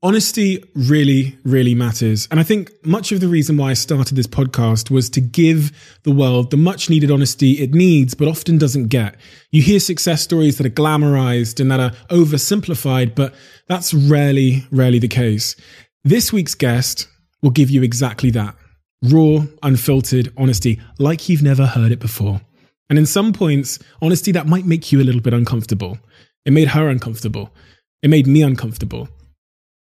Honesty really, really matters. And I think much of the reason why I started this podcast was to give the world the much needed honesty it needs, but often doesn't get. You hear success stories that are glamorized and that are oversimplified, but that's rarely, rarely the case. This week's guest will give you exactly that raw, unfiltered honesty, like you've never heard it before. And in some points, honesty that might make you a little bit uncomfortable. It made her uncomfortable. It made me uncomfortable.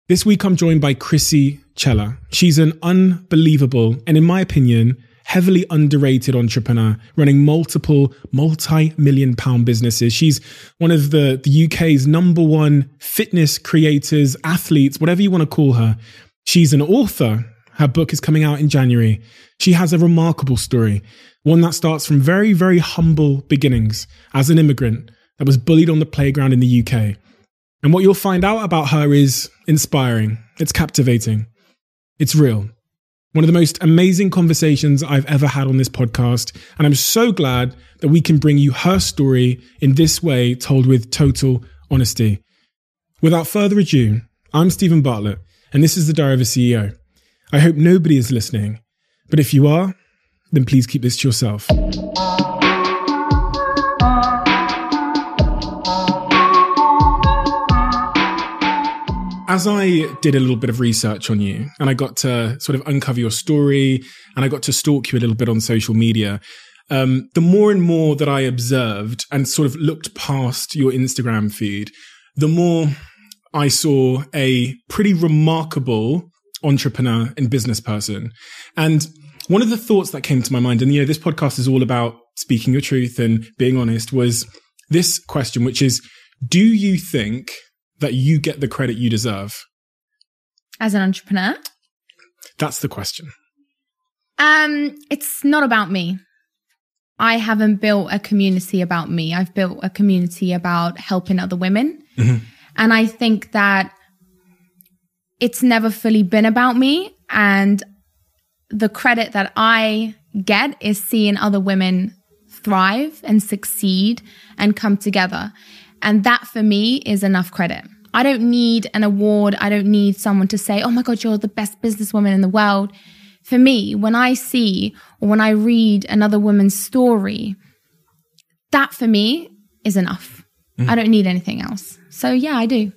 This week, I'm joined by Krissy Cela. She's an unbelievable and, in my opinion, heavily underrated entrepreneur running multiple multi million pound businesses. She's one of the, the UK's number one fitness creators, athletes, whatever you want to call her. She's an author. Her book is coming out in January. She has a remarkable story, one that starts from very, very humble beginnings as an immigrant that was bullied on the playground in the UK and what you'll find out about her is inspiring, it's captivating, it's real. One of the most amazing conversations I've ever had on this podcast. And I'm so glad that we can bring you her story in this way, told with total honesty. Without further ado, I'm Stephen Bartlett, and this is the Diary of a CEO. I hope nobody is listening, but if you are, then please keep this to yourself. As I did a little bit of research on you and I got to sort of uncover your story and I got to stalk you a little bit on social media, um, the more and more that I observed and sort of looked past your Instagram feed, the more I saw a pretty remarkable entrepreneur and business person. And one of the thoughts that came to my mind, and you know, this podcast is all about speaking your truth and being honest, was this question, which is, do you think that you get the credit you deserve? As an entrepreneur? That's the question. Um, it's not about me. I haven't built a community about me. I've built a community about helping other women. Mm-hmm. And I think that it's never fully been about me. And the credit that I get is seeing other women thrive and succeed and come together. And that for me is enough credit. I don't need an award. I don't need someone to say, Oh my God, you're the best businesswoman in the world. For me, when I see or when I read another woman's story, that for me is enough. Mm. I don't need anything else. So yeah, I do.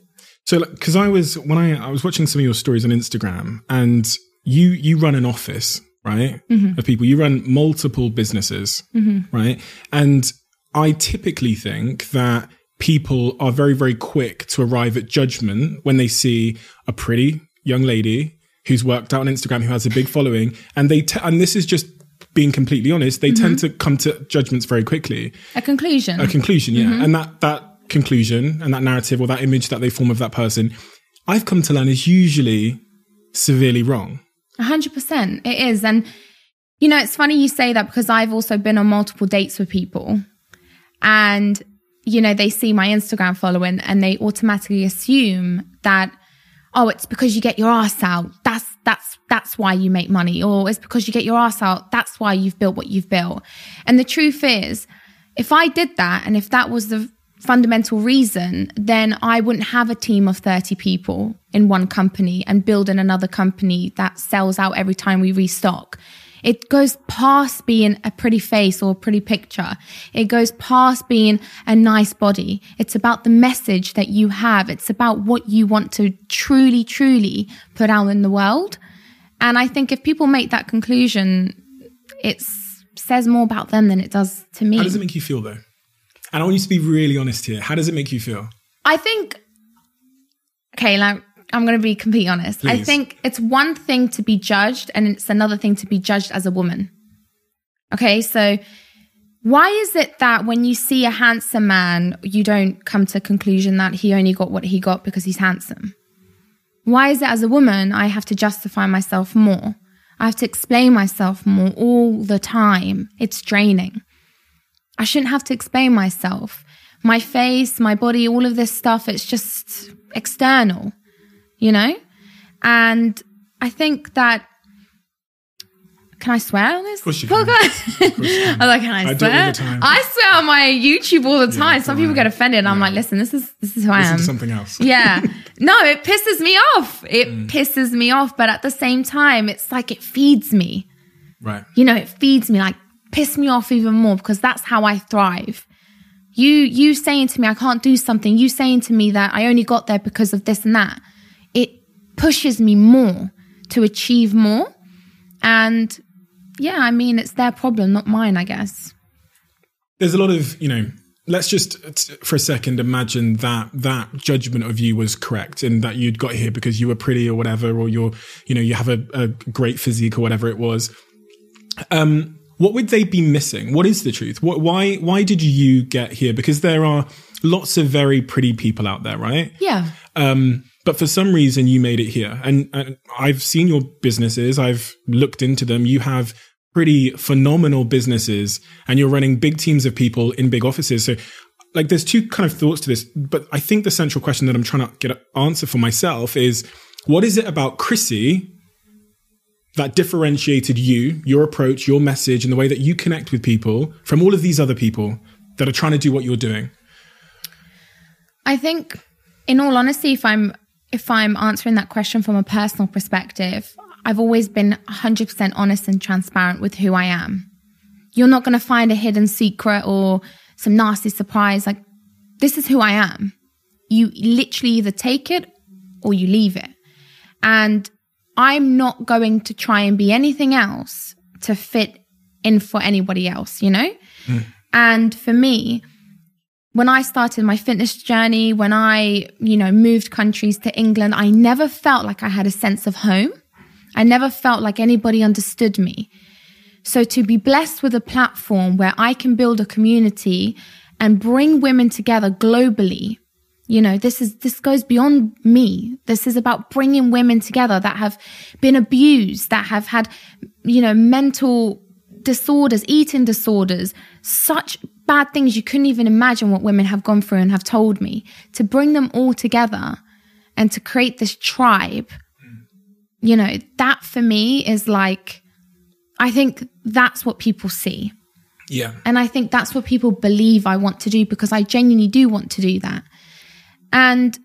So, because I was when I I was watching some of your stories on Instagram, and you you run an office, right, mm-hmm. of people. You run multiple businesses, mm-hmm. right, and I typically think that people are very, very quick to arrive at judgment when they see a pretty young lady who's worked out on Instagram, who has a big following, and they te- and this is just being completely honest, they mm-hmm. tend to come to judgments very quickly. A conclusion. A conclusion, yeah. Mm-hmm. And that that conclusion and that narrative or that image that they form of that person, I've come to learn is usually severely wrong. A hundred percent. It is. And you know, it's funny you say that because I've also been on multiple dates with people. And you know, they see my Instagram following and they automatically assume that, oh, it's because you get your ass out. That's, that's, that's why you make money. Or it's because you get your ass out. That's why you've built what you've built. And the truth is, if I did that and if that was the fundamental reason, then I wouldn't have a team of 30 people in one company and build in another company that sells out every time we restock. It goes past being a pretty face or a pretty picture. It goes past being a nice body. It's about the message that you have. It's about what you want to truly, truly put out in the world. And I think if people make that conclusion, it says more about them than it does to me. How does it make you feel though? And I want you to be really honest here. How does it make you feel? I think, okay, like I'm going to be completely honest. Please. I think it's one thing to be judged and it's another thing to be judged as a woman. Okay. So why is it that when you see a handsome man, you don't come to a conclusion that he only got what he got because he's handsome? Why is it as a woman I have to justify myself more? I have to explain myself more all the time. It's draining. I shouldn't have to explain myself. My face, my body, all of this stuff, it's just external, you know? And I think that can I swear on this? Of course you can. I like, can I, I do it all swear? I swear on my YouTube all the time. Some people get offended. And I'm like, listen, this is this is who I am. something else. Yeah. No, it pisses me off. It Mm. pisses me off. But at the same time, it's like it feeds me. Right. You know, it feeds me, like piss me off even more because that's how I thrive. You you saying to me I can't do something, you saying to me that I only got there because of this and that. Pushes me more to achieve more. And yeah, I mean it's their problem, not mine, I guess. There's a lot of, you know, let's just for a second imagine that that judgment of you was correct and that you'd got here because you were pretty or whatever, or you're, you know, you have a, a great physique or whatever it was. Um, what would they be missing? What is the truth? What, why, why did you get here? Because there are lots of very pretty people out there, right? Yeah. Um, but for some reason you made it here and, and I've seen your businesses. I've looked into them. You have pretty phenomenal businesses and you're running big teams of people in big offices. So like there's two kind of thoughts to this, but I think the central question that I'm trying to get an answer for myself is what is it about Krissy that differentiated you, your approach, your message, and the way that you connect with people from all of these other people that are trying to do what you're doing? I think, in all honesty, if I'm if I'm answering that question from a personal perspective, I've always been 100% honest and transparent with who I am. You're not going to find a hidden secret or some nasty surprise. Like, this is who I am. You literally either take it or you leave it. And I'm not going to try and be anything else to fit in for anybody else, you know? Hmm. And for me, when I started my fitness journey, when I, you know, moved countries to England, I never felt like I had a sense of home. I never felt like anybody understood me. So to be blessed with a platform where I can build a community and bring women together globally, you know, this is, this goes beyond me. This is about bringing women together that have been abused, that have had, you know, mental disorders, eating disorders, such bad things you couldn't even imagine what women have gone through and have told me. To bring them all together and to create this tribe, you know, that for me is like, I think that's what people see. Yeah. And I think that's what people believe I want to do because I genuinely do want to do that. And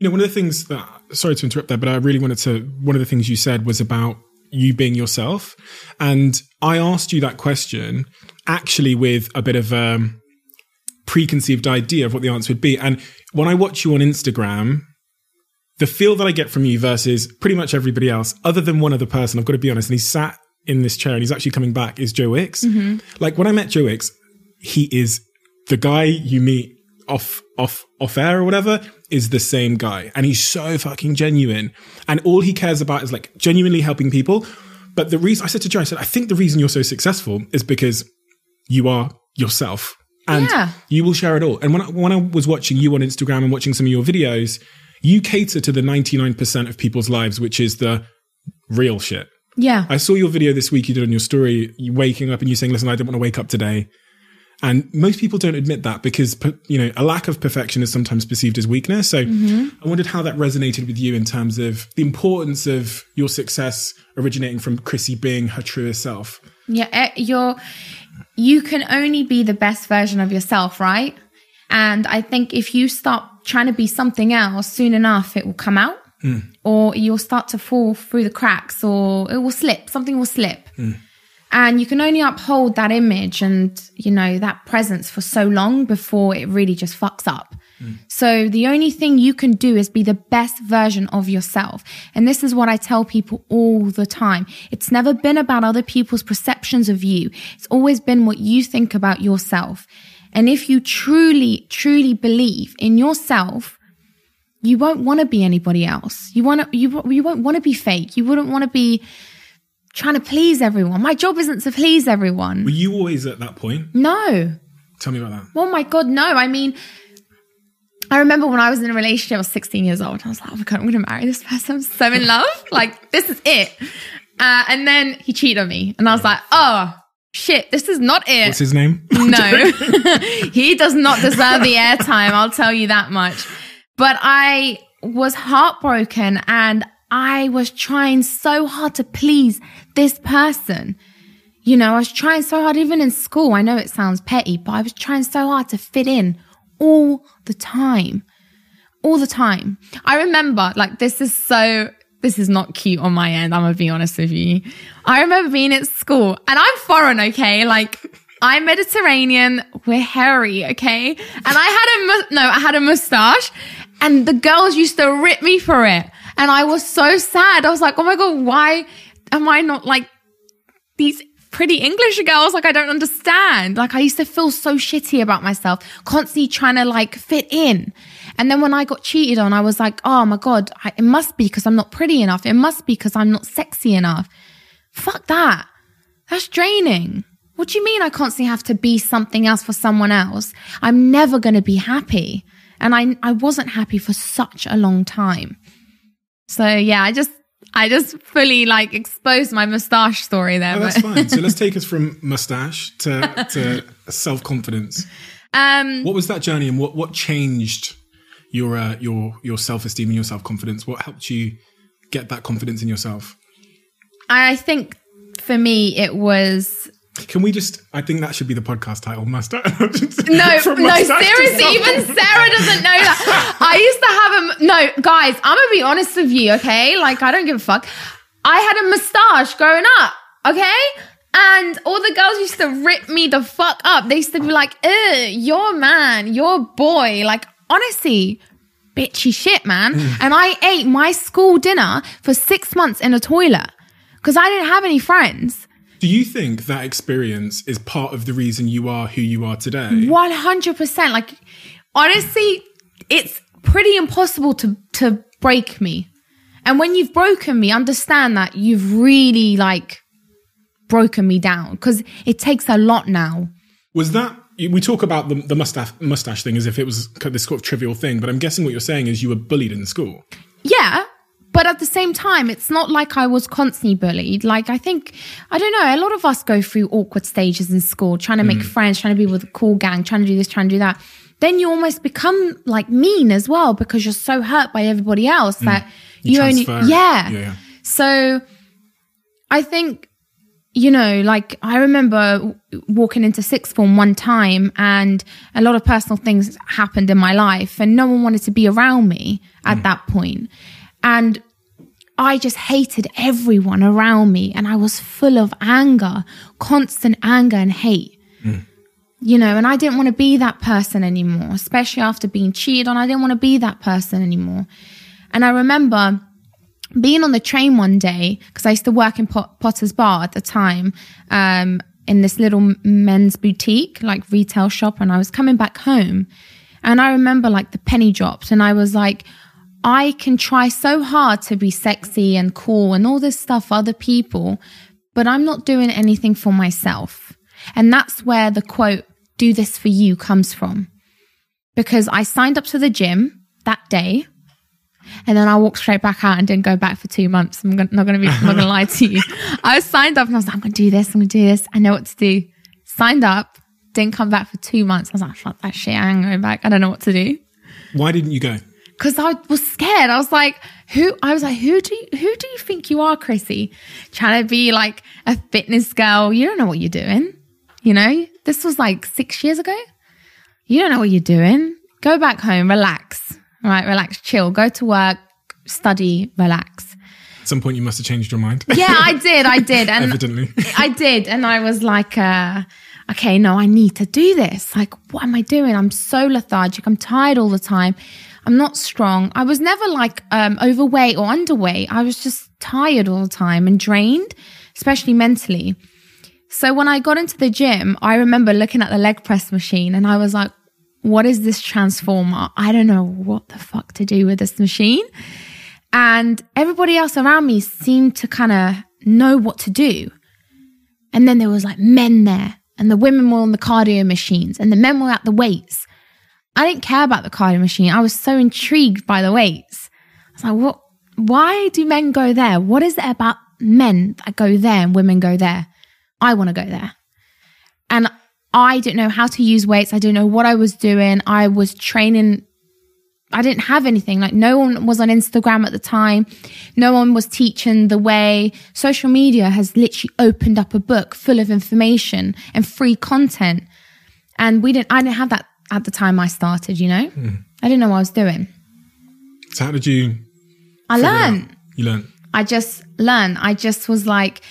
You know, one of the things that, sorry to interrupt there, but I really wanted to, one of the things you said was about you being yourself. And I asked you that question actually with a bit of a preconceived idea of what the answer would be. And when I watch you on Instagram, the feel that I get from you versus pretty much everybody else, other than one other person, I've got to be honest, and he's sat in this chair and he's actually coming back, is Joe Wicks. Mm-hmm. Like when I met Joe Wicks, he is the guy you meet off off off air or whatever is the same guy. And he's so fucking genuine. And all he cares about is like genuinely helping people. But the reason i said to joe i said i think the reason you're so successful is because you are yourself. And Yeah. you will share it all. And when I, when I was watching you on instagram and watching some of your videos you cater to the 99% of people's lives which is the real shit. Yeah, I saw your video this week you did on your story, you waking up and you saying, listen, I don't want to wake up today. And most people don't admit that because, you know, a lack of perfection is sometimes perceived as weakness. So mm-hmm. I wondered how that resonated with you in terms of the importance of your success originating from Krissy being her truest self. yeah, eh, you're, you can only be the best version of yourself, right? And I think if you start trying to be something else, soon enough it will come out. Hmm. Or you'll start to fall through the cracks, or it will slip. Something will slip. Hmm. And you can only uphold that image and, you know, that presence for so long before it really just fucks up. Mm. So the only thing you can do is be the best version of yourself. And this is what I tell people all the time. It's never been about other people's perceptions of you. It's always been what you think about yourself. And if you truly, truly believe in yourself, you won't want to be anybody else. You want to, you, you won't want to be fake. You wouldn't want to be trying to please everyone. My job isn't to please everyone. Were you always at that point? No. Tell me about that. Oh my God, no. I mean, I remember when I was in a relationship, I was 16 years old. I was like, oh my God, I'm going to marry this person. I'm so in love. like, this is it. Uh, and then he cheated on me. And I was like, oh, shit, this is not it. What's his name? No, he does not deserve the airtime. I'll tell you that much. But I was heartbroken and I was trying so hard to please this person. You know, I was trying so hard, even in school. I know it sounds petty, but I was trying so hard to fit in all the time. All the time. I remember, like, this is so, this is not cute on my end. I'm gonna be honest with you. I remember being at school and I'm foreign, okay? Like, I'm Mediterranean. We're hairy, okay? And I had a, no, I had a mustache and the girls used to rip me for it. And I was so sad. I was like, oh my God, why am I not like these pretty English girls? Like, I don't understand. Like, I used to feel so shitty about myself, constantly trying to like fit in. And then when I got cheated on, I was like, oh my God, I, it must be because I'm not pretty enough. It must be because I'm not sexy enough. Fuck that. That's draining. What do you mean I constantly have to be something else for someone else? I'm never going to be happy. And I, I wasn't happy for such a long time. So yeah, I just, I just fully like exposed my mustache story there. Oh, that's fine. So let's take us from mustache to, to self confidence. Um, What was that journey, and what what changed your uh, your your self esteem and your self confidence? What helped you get that confidence in yourself? I think for me, it was Can we just? I think that should be the podcast title, mustache. No, no, seriously, even. Sarah doesn't know that. I used to have a no, guys. I'm gonna be honest with you, okay? Like I don't give a fuck. I had a mustache growing up, okay? And all the girls used to rip me the fuck up. They used to be like, "Ugh, you're man, you're boy." Like honestly, bitchy shit, man. Mm. and I ate my school dinner for six months in a toilet because I didn't have any friends. Do you think that experience is part of the reason you are who you are today? 100%. Like, honestly, it's pretty impossible to, to break me. And when you've broken me, understand that you've really like broken me down because it takes a lot now. Was that we talk about the, the mustache mustache thing as if it was this sort of trivial thing, but I'm guessing what you're saying is you were bullied in school. Yeah. But at the same time, it's not like I was constantly bullied. Like, I think, I don't know, a lot of us go through awkward stages in school, trying to make mm. friends, trying to be with a cool gang, trying to do this, trying to do that. Then you almost become like mean as well because you're so hurt by everybody else mm. that You you, only, yeah. Yeah, yeah. So I think, you know, like I remember walking into sixth form one time and a lot of personal things happened in my life and no one wanted to be around me at mm. that point. And I just hated everyone around me and I was full of anger, constant anger and hate. You know, and I didn't want to be that person anymore, especially after being cheated on. I didn't want to be that person anymore. And I remember being on the train one day because I used to work in Pot- Potters Bar at the time, um, in this little men's boutique, like retail shop, and I was coming back home, and I remember like the penny dropped, and I was like, I can try so hard to be sexy and cool and all this stuff for other people, but I'm not doing anything for myself, and that's where the quote "Do this for you" comes from, because I signed up to the gym that day. And then I walked straight back out and didn't go back for two months. I'm not going to be, I'm not going to lie to you. I was signed up and I was like, I'm going to do this. I'm going to do this. I know what to do. Signed up, didn't come back for two months. I was like, fuck that shit. I ain't going back. I don't know what to do. Why didn't you go? Cause I was scared. I was like, who, I was like, who do you, who do you think you are, Krissy? Trying to be like a fitness girl. You don't know what you're doing. You know, this was like six years ago. You don't know what you're doing. Go back home, relax. All right, relax, chill. Go to work, study, relax. At some point, you must have changed your mind. Yeah, I did. I did. And Evidently. I did. And I was like, uh, okay, no, I need to do this. Like, what am I doing? I'm so lethargic. I'm tired all the time. I'm not strong. I was never like um, overweight or underweight. I was just tired all the time and drained, especially mentally. So when I got into the gym, I remember looking at the leg press machine and I was like, what is this transformer? I don't know what the fuck to do with this machine. And everybody else around me seemed to kind of know what to do. And then there was like men there and the women were on the cardio machines and the men were at the weights. I didn't care about the cardio machine. I was so intrigued by the weights. I was like, what? Why do men go there? What is it about men that go there and women go there? I want to go there. And I didn't know how to use weights. I didn't know what I was doing. I was training. I didn't have anything. Like no one was on Instagram at the time. No one was teaching the way. Social media has literally opened up a book full of information and free content. And we didn't, I didn't have that at the time I started, you know? Mm. I didn't know what I was doing. So how did you? I learned. You learned. I just learned. I just was like,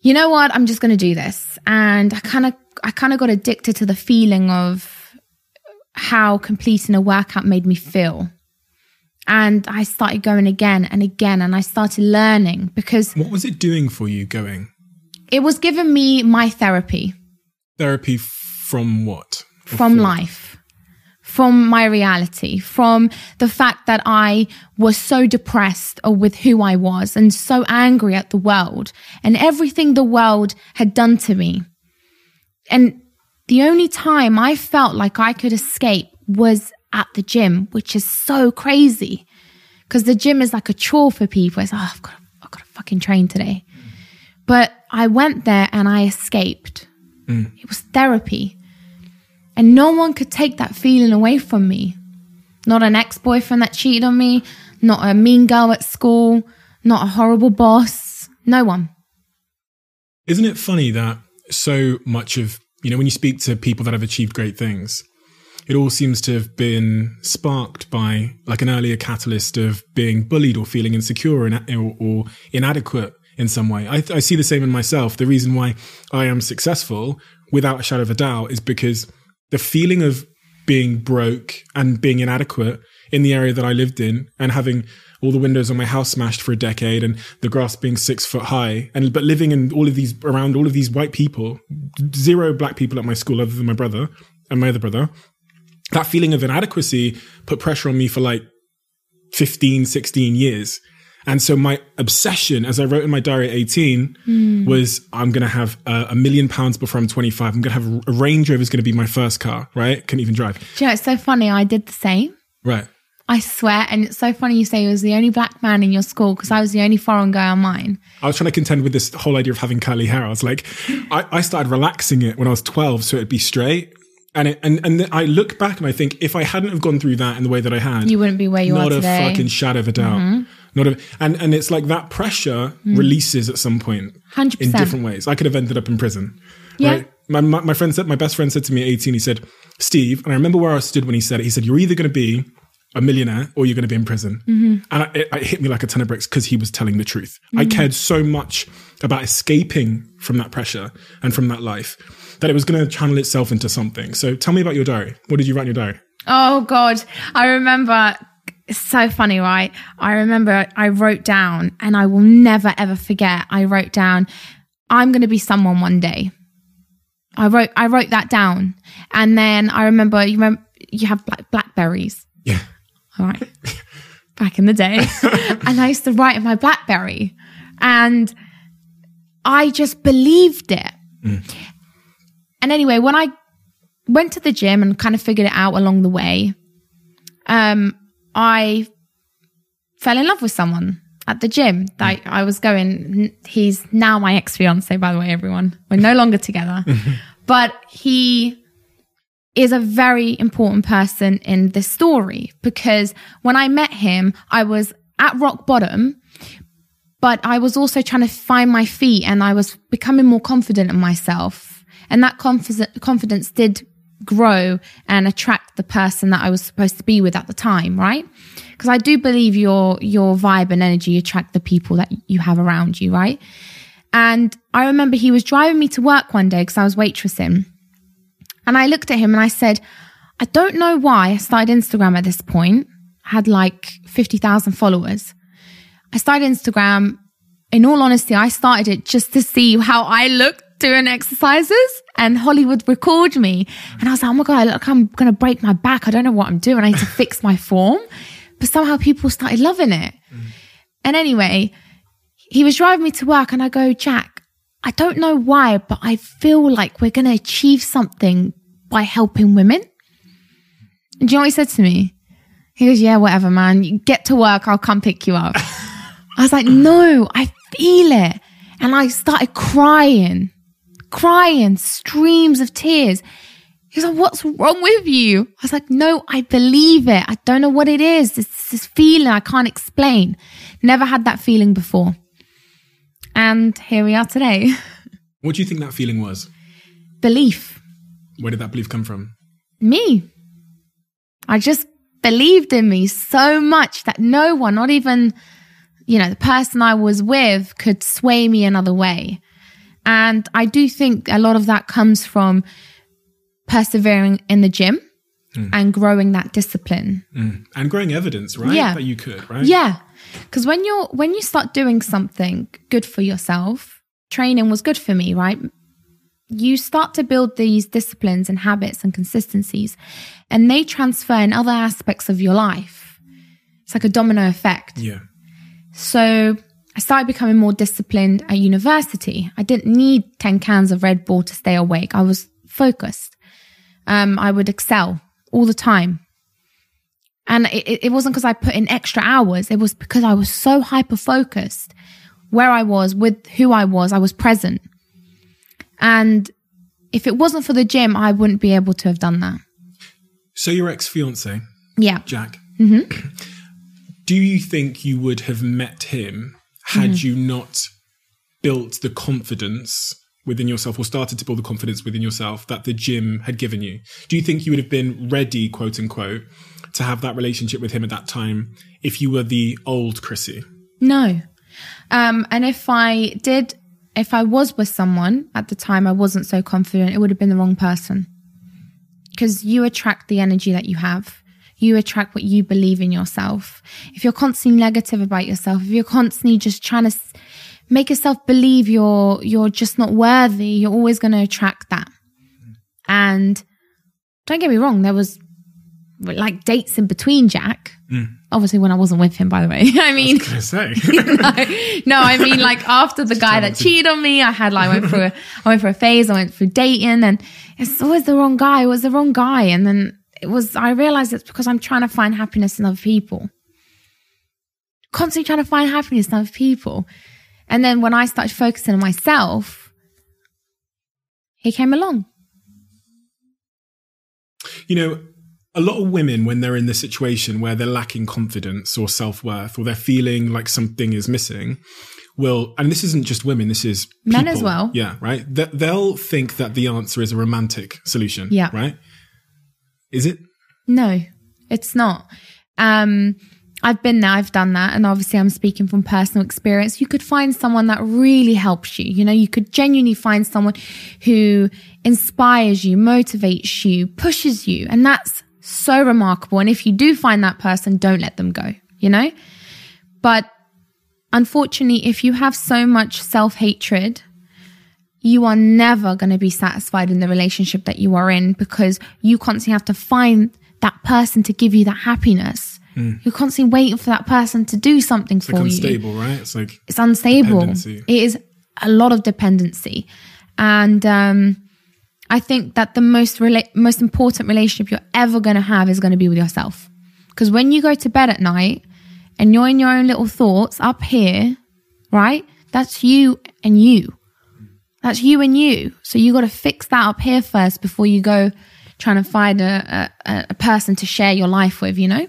you know what? I'm just going to do this. And I kind of, I kind of got addicted to the feeling of how completing a workout made me feel. And I started going again and again, and I started learning because. What was it doing for you going? It was giving me my therapy. Therapy from what? From life from my reality, from the fact that I was so depressed with who I was and so angry at the world and everything the world had done to me. And the only time I felt like I could escape was at the gym, which is so crazy because the gym is like a chore for people. It's, oh, I've got, to, I've got to fucking train today. But I went there and I escaped. Mm. It was therapy. And no one could take that feeling away from me. Not an ex boyfriend that cheated on me, not a mean girl at school, not a horrible boss. No one. Isn't it funny that so much of, you know, when you speak to people that have achieved great things, it all seems to have been sparked by like an earlier catalyst of being bullied or feeling insecure or, or inadequate in some way. I, I see the same in myself. The reason why I am successful, without a shadow of a doubt, is because the feeling of being broke and being inadequate in the area that I lived in and having all the windows on my house smashed for a decade and the grass being six foot high and but living in all of these around all of these white people zero black people at my school other than my brother and my other brother that feeling of inadequacy put pressure on me for like 15 16 years and so my obsession, as I wrote in my diary at 18, mm. was I'm going to have a, a, million pounds before I'm 25. I'm going to have a Range Rover is going to be my first car, right? Couldn't even drive. Do you know, it's so funny. I did the same. Right. I swear. And it's so funny you say you was the only black man in your school because I was the only foreign guy on mine. I was trying to contend with this whole idea of having curly hair. I was like, I, I started relaxing it when I was 12 so it'd be straight. And it, and and I look back and I think if I hadn't have gone through that in the way that I had, you wouldn't be where you are today. Not a fucking shadow of a doubt. Mm-hmm. Not a, and and it's like that pressure mm. releases at some point 100%. in different ways. I could have ended up in prison. Yeah. Right? My, my, my friend said, my best friend said to me at 18, he said, Steve, and I remember where I stood when he said it. He said, You're either going to be a millionaire or you're going to be in prison. Mm-hmm. And it, it, hit me like a ton of bricks because he was telling the truth. Mm-hmm. I cared so much about escaping from that pressure and from that life that it was going to channel itself into something. So tell me about your diary. What did you write in your diary? Oh, God. I remember it's so funny, right? I remember I wrote down, and I will never ever forget. I wrote down, "I'm going to be someone one day." I wrote I wrote that down, and then I remember you remember you have black blackberries. Yeah. All right. Back in the day, and I used to write in my BlackBerry, and I just believed it. Mm. And anyway, when I went to the gym and kind of figured it out along the way, um, I fell in love with someone at the gym that mm. I was going. He's now my ex fiance, by the way, everyone. We're no longer together, but he is a very important person in this story because when I met him, I was at rock bottom, but I was also trying to find my feet and I was becoming more confident in myself. And that confidence did grow and attract the person that I was supposed to be with at the time, right? Because I do believe your your vibe and energy attract the people that you have around you, right? And I remember he was driving me to work one day because I was waitressing. And I looked at him and I said, I don't know why I started Instagram at this point. I had like 50,000 followers. I started Instagram. In all honesty, I started it just to see how I looked doing exercises and Holly would record me. And I was like, oh my God, look, I'm going to break my back. I don't know what I'm doing. I need to fix my form. But somehow people started loving it. Mm. And anyway, he was driving me to work and I go, Jack, I don't know why, but I feel like we're going to achieve something by helping women. And do you know what he said to me? He goes, Yeah, whatever, man. You get to work, I'll come pick you up. I was like, No, I feel it. And I started crying, crying, streams of tears. He's like, What's wrong with you? I was like, No, I believe it. I don't know what it is. It's this feeling I can't explain. Never had that feeling before. And here we are today. What do you think that feeling was? Belief. Where did that belief come from? Me. I just believed in me so much that no one, not even, you know, the person I was with could sway me another way. And I do think a lot of that comes from persevering in the gym Hmm. and growing that discipline. And growing evidence, right? Yeah. That you could, right? Yeah. Cause when you're, when you start doing something good for yourself, training was good for me, right? You start to build these disciplines and habits and consistencies and they transfer in other aspects of your life. It's like a domino effect. Yeah. So I started becoming more disciplined at university. I didn't need 10 cans of Red Bull to stay awake. I was focused. Um, I would excel all the time. And it, it wasn't because I put in extra hours. It was because I was so hyper focused where I was with who I was. I was present. And if it wasn't for the gym, I wouldn't be able to have done that. So your ex fiance, Yeah. Jack, Mm-hmm. do you think you would have met him had Mm-hmm. you not built the confidence within yourself or started to build the confidence within yourself that the gym had given you? Do you think you would have been ready, quote unquote, to have that relationship with him at that time if you were the old Krissy? No. Um, and if I did, if I was with someone at the time, I wasn't so confident, it would have been the wrong person. Because you attract the energy that you have. You attract what you believe in yourself. If you're constantly negative about yourself, if you're constantly just trying to make yourself believe you're, you're just not worthy, you're always going to attract that. And don't get me wrong, there was like dates in between Jack. Obviously, when I wasn't with him, by the way. I mean, I say. no, I mean like after the guy that cheated on me, I had like I went through a, I went through a phase. I went through dating, and it's always the wrong guy. It was the wrong guy, and then it was. I realized it's because I'm trying to find happiness in other people, constantly trying to find happiness in other people, and then when I started focusing on myself, he came along. You know, a lot of women, when they're in the situation where they're lacking confidence or self worth, or they're feeling like something is missing, will, and this isn't just women, this is Men people. as well. Yeah, right? They'll think that the answer is a romantic solution. Yeah. Right? Is it? No, it's not. Um, I've been there, I've done that, and obviously I'm speaking from personal experience. You could find someone that really helps you. You know, you could genuinely find someone who inspires you, motivates you, pushes you, and that's so remarkable. And if you do find that person, don't let them go, you know? But unfortunately, if you have so much self hatred, you are never going to be satisfied in the relationship that you are in because you constantly have to find that person to give you that happiness. You're constantly waiting for that person to do something It's for like you. unstable, right? It's like, It's unstable. Dependency. It is a lot of dependency. And um, I think that the most rela- most important relationship you're ever going to have is going to be with yourself. Because when you go to bed at night and you're in your own little thoughts up here, right? That's you and you. That's you and you. So you got to fix that up here first before you go trying to find a, a, a person to share your life with, you know?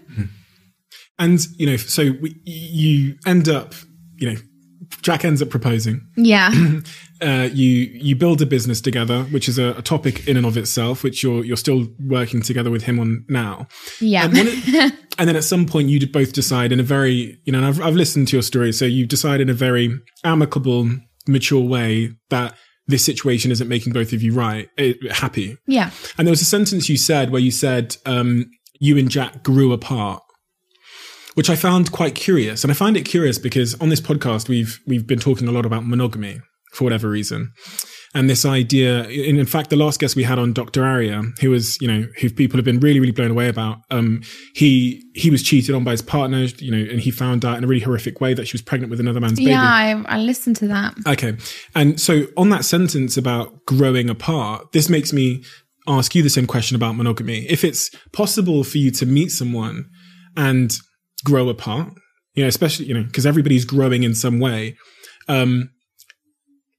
and, you know, so we, you end up, you know, Jack ends up proposing. Yeah. uh, you you build a business together, which is a, a topic in and of itself, which you're you're still working together with him on now. Yeah. And, it- and then at some point, you both decide in a very you know, and I've I've listened to your story, so you decide in a very amicable, mature way that this situation isn't making both of you right eh, happy. yeah. And there was a sentence you said where you said um, you and Jack grew apart, which I found quite curious. And I find it curious because on this podcast we've we've been talking a lot about monogamy for whatever reason, and this idea. In, in fact, the last guest we had on Dr. Aria, who was you know who people have been really really blown away about. Um, he he was cheated on by his partner, you know, and he found out in a really horrific way that she was pregnant with another man's baby. Yeah, I, I listened to that. Okay. And so on that sentence about growing apart, this makes me ask you the same question about monogamy. If it's possible for you to meet someone and grow apart, you know, especially, you know, because everybody's growing in some way. Um,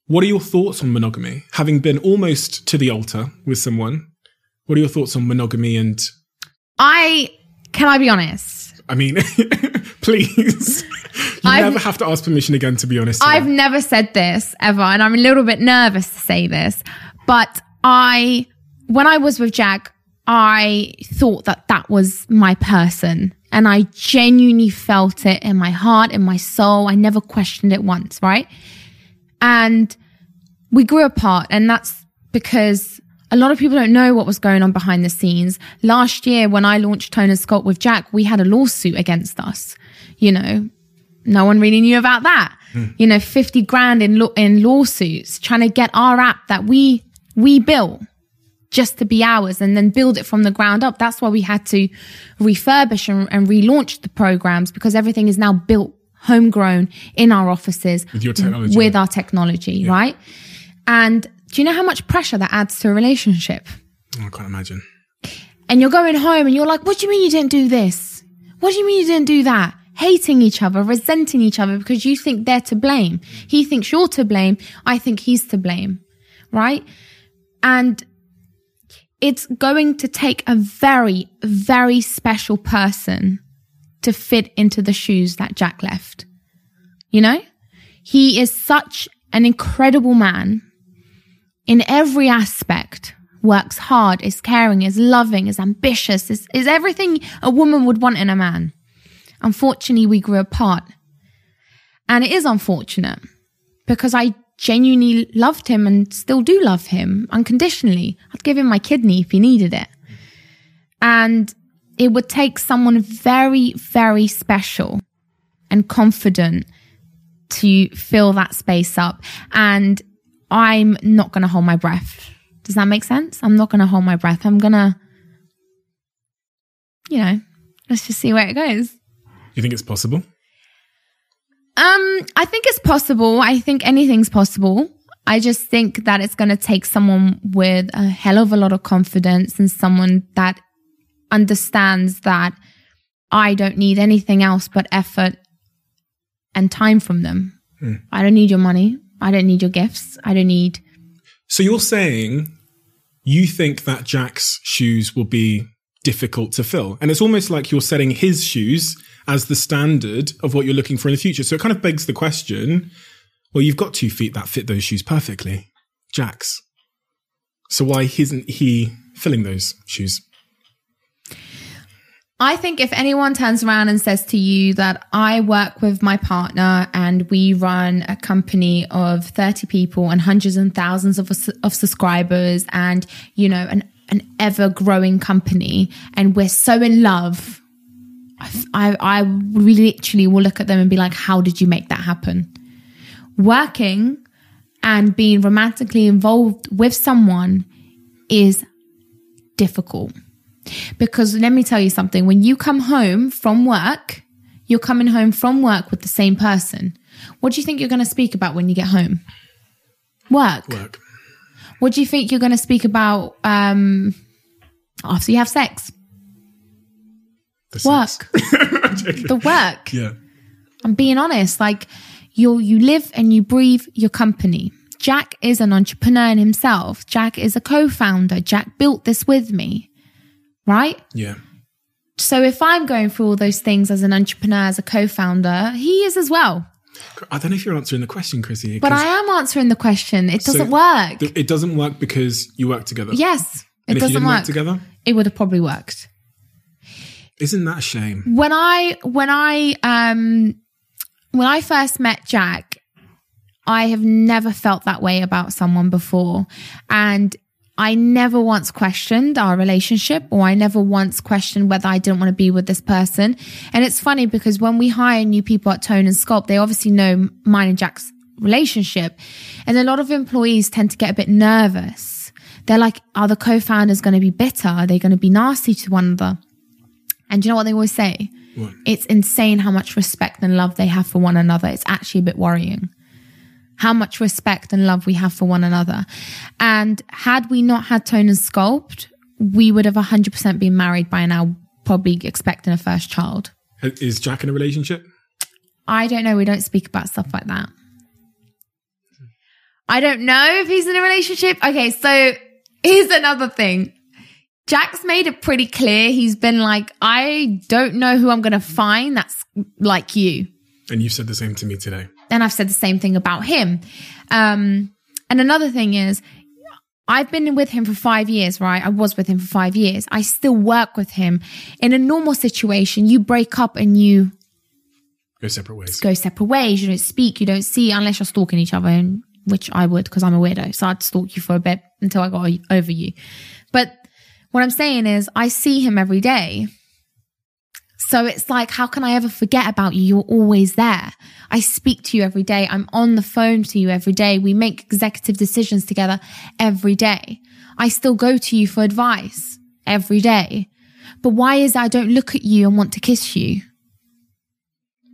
what are your thoughts on monogamy? Having been almost to the altar with someone, what are your thoughts on monogamy and I can I be honest? I mean, please. You I've- never have to ask permission again, to be honest. I've never said this ever, and I'm a little bit nervous to say this, but I, when I was with Jack, I thought that that was my person. And I genuinely felt it in my heart, in my soul. I never questioned it once, right? And we grew apart, and that's because a lot of people don't know what was going on behind the scenes. Last year, when I launched Tone and Sculpt with Jack, we had a lawsuit against us. You know, no one really knew about that. Hmm. You know, 50 grand in law in lawsuits trying to get our app that we we built just to be ours and then build it from the ground up. That's why we had to refurbish and, and relaunch the programs because everything is now built homegrown in our offices With your technology. with our technology, right? And do you know how much pressure that adds to a relationship? I can't imagine. and you're going home and you're like, what do you mean you didn't do this? What do you mean you didn't do that? Hating each other, resenting each other because you think they're to blame. He thinks you're to blame. I think he's to blame. Right? And it's going to take a very, very special person to fit into the shoes that Jack left. You know? He is such an incredible man in every aspect works hard, is caring, is loving, is ambitious, is, is everything a woman would want in a man. Unfortunately, we grew apart. And it is unfortunate because I genuinely loved him and still do love him unconditionally. I'd give him my kidney if he needed it. And it would take someone very, very special and confident to fill that space up. And I'm not going to hold my breath. Does that make sense? I'm not going to hold my breath. I'm going to, you know, let's just see where it goes. You think it's possible? Um, I think it's possible. I think anything's possible. I just think that it's going to take someone with a hell of a lot of confidence and someone that understands that I don't need anything else but effort and time from them. Hmm. I don't need your money. I don't need your gifts. I don't need So you're saying you think that Jack's shoes will be difficult to fill. And it's almost like you're setting his shoes as the standard of what you're looking for in the future. So it kind of begs the question well, you've got two feet that fit those shoes perfectly, Jack's. So why isn't he filling those shoes? I think if anyone turns around and says to you that I work with my partner and we run a company of 30 people and hundreds and thousands of, of subscribers and, you know, an, an ever growing company and we're so in love, I, I literally will look at them and be like, how did you make that happen? Working and being romantically involved with someone is difficult. Because let me tell you something when you come home from work, you're coming home from work with the same person. What do you think you're going to speak about when you get home? Work. Work. What do you think you're going to speak about um, after you have sex? The sex. Work. the work. Yeah. I'm being honest. Like you, you live and you breathe your company. Jack is an entrepreneur in himself. Jack is a co-founder. Jack built this with me, right? Yeah. So if I'm going through all those things as an entrepreneur, as a co-founder, he is as well. I don't know if you're answering the question, Krissy. But I am answering the question. It doesn't So work. th- It doesn't work because you work together. yes, it And if doesn't work. work together, It would have probably worked. isn't that a shame? when I when I um when I first met Jack, I have never felt that way about someone before. And I never once questioned our relationship or I never once questioned whether I didn't want to be with this person. And it's funny because when we hire new people at Tone and Sculpt, they obviously know mine and Jack's relationship. And a lot of employees tend to get a bit nervous. They're like, are the co-founders going to be bitter? Are they going to be nasty to one another? And you know what they always say? What? It's insane how much respect and love they have for one another. It's actually a bit worrying. How much respect and love we have for one another. And had we not had Tone and Sculpt, we would have 100% been married by now, probably expecting a first child. Uh, is Jack in a relationship? I don't know. We don't speak about stuff like that. I don't know if he's in a relationship. Okay, so here's another thing. Jack's made it pretty clear. He's been like, I don't know who I'm going to find that's like you. And you've said the same to me today. And I've said the same thing about him. Um, and another thing is, I've been with him for five years, right? I was with him for five years. I still work with him. In a normal situation, you break up and you Go separate ways. go separate ways. You don't speak, you don't see unless you're stalking each other, and, which I would because I'm a weirdo. So I'd stalk you for a bit until I got over you. But what I'm saying is, I see him every day. So it's like, how can I ever forget about you? You're always there. I speak to you every day. I'm on the phone to you every day. We make executive decisions together every day. I still go to you for advice every day. But why is it I don't look at you and want to kiss you?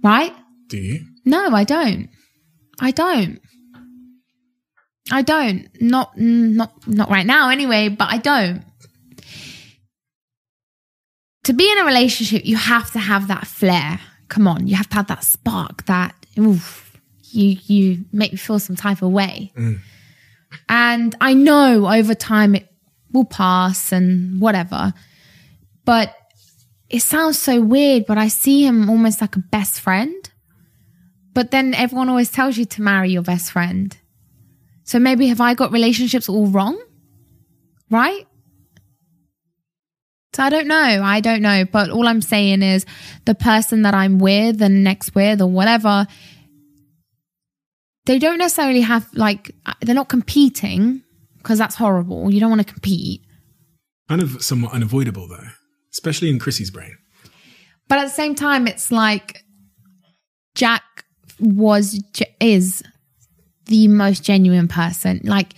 Right? Do you? No, I don't. I don't. I don't. Not mm, not not right now anyway, but I don't. To be in a relationship, you have to have that flair. Come on, you have to have that spark that oof, you you make me feel some type of way. Mm. And I know over time it will pass and whatever. But it sounds so weird, but I see him almost like a best friend. But then everyone always tells you to marry your best friend. So maybe have I got relationships all wrong? Right? So I don't know. I don't know. But all I'm saying is the person that I'm with and next with or whatever, they don't necessarily have like, uh, they're not competing because that's horrible. You don't want to compete. Kind of somewhat unavoidable though, especially in Krissy's brain. But at the same time, it's like Jack was is the most genuine person. Like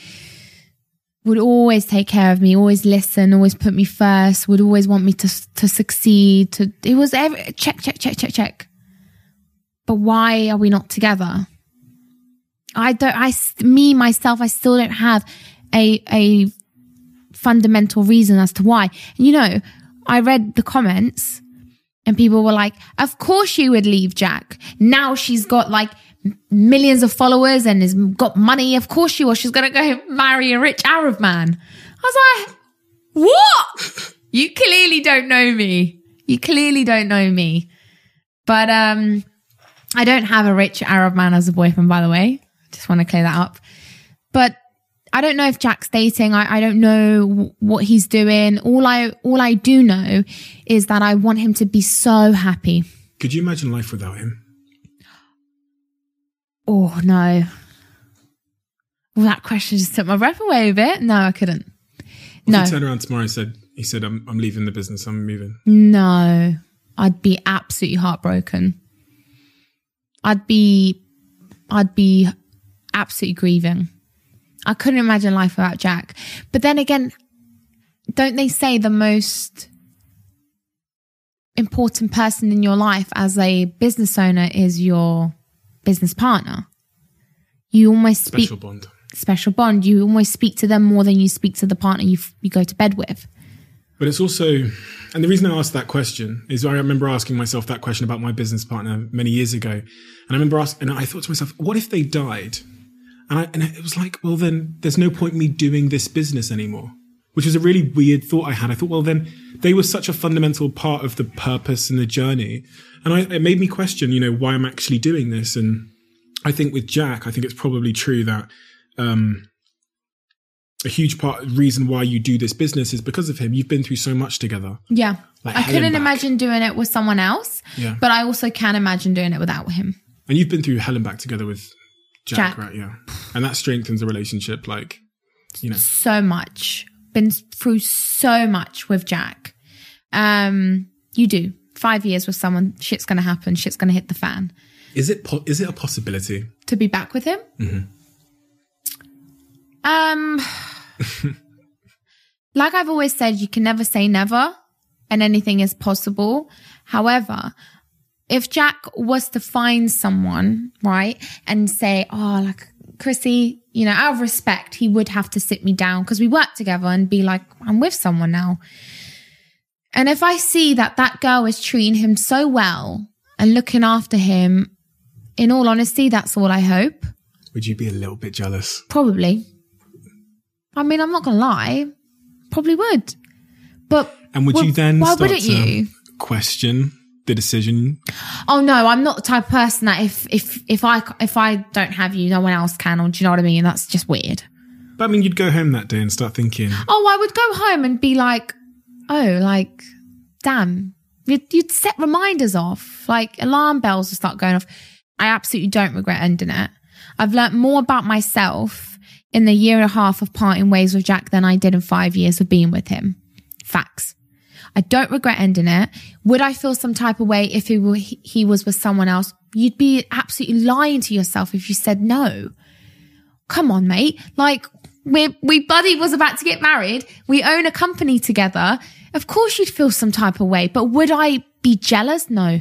would always take care of me, always listen, always put me first, would always want me to to succeed. To it was every check, check, check, check, check. But why are we not together? I don't. I me myself. I still don't have a a fundamental reason as to why. You know, I read the comments and people were like, of course you would leave Jack. Now she's got like millions of followers and has got money. Of course she was. She's going to go marry a rich Arab man. I was like, what? you clearly don't know me. You clearly don't know me. But, um, I don't have a rich Arab man as a boyfriend, by the way. Just want to clear that up. But I don't know if Jack's dating. I, I don't know what he's doing. All I all I do know is that I want him to be so happy. Could you imagine life without him? Oh no. Well, that question just took my breath away a bit. No, I couldn't. If No, he turned around tomorrow and said, he said, I'm, I'm leaving the business, I'm moving. no. I'd be absolutely heartbroken. I'd be, I'd be absolutely grieving. I couldn't imagine life without Jack. But then again, don't they say the most important person in your life as a business owner is your business partner? You almost speak Special bond. special bond. You almost speak to them more than you speak to the partner you you go to bed with. But it's also, and the reason I asked that question is I remember asking myself that question about my business partner many years ago. And I remember asking, and I thought to myself, what if they died? And, I, and it was like, well, then there's no point me doing this business anymore, which was a really weird thought I had. I thought, well, then they were such a fundamental part of the purpose and the journey. And I, it made me question, you know, why I'm actually doing this. And I think with Jack, I think it's probably true that, um, a huge part reason why you do this business is because of him. You've been through so much together. Yeah. Like I couldn't imagine doing it with someone else, Yeah. but I also can imagine doing it without him. And you've been through hell and back together with Jack, Jack. right? Yeah. And that strengthens the relationship. Like, you know, So much. Been through so much with Jack. Um, you do. Five years with someone, shit's gonna happen, shit's gonna hit the fan. is it po- is it a possibility? To be back with him? Um like I've always said, you can never say never and anything is possible. However, if Jack was to find someone, right, and say, Oh, like Krissy, you know, out of respect, he would have to sit me down because we work together and be like, I'm with someone now. And if I see that that girl is treating him so well and looking after him, in all honesty, that's all I hope. Would you be a little bit jealous? Probably. I mean, I'm not gonna lie. Probably would. But And would Well, you then why wouldn't to you? question the decision? oh no, I'm not the type of person that if if if I if I don't have you, no one else can. Or do you know what I mean? That's just weird. But I mean, you'd go home that day and start thinking, Oh, I would go home and be like, oh, like, damn. You'd, you'd set reminders off, like alarm bells would start going off. I absolutely don't regret ending it. I've learnt more about myself in the year and a half of parting ways with Jack than I did in five years of being with him. Facts. I don't regret ending it. Would I feel some type of way if he, were, he was with someone else? You'd be absolutely lying to yourself if you said no come on, mate. Like we we buddy was about to get married. We own a company together. Of course you'd feel some type of way, but would I be jealous? No.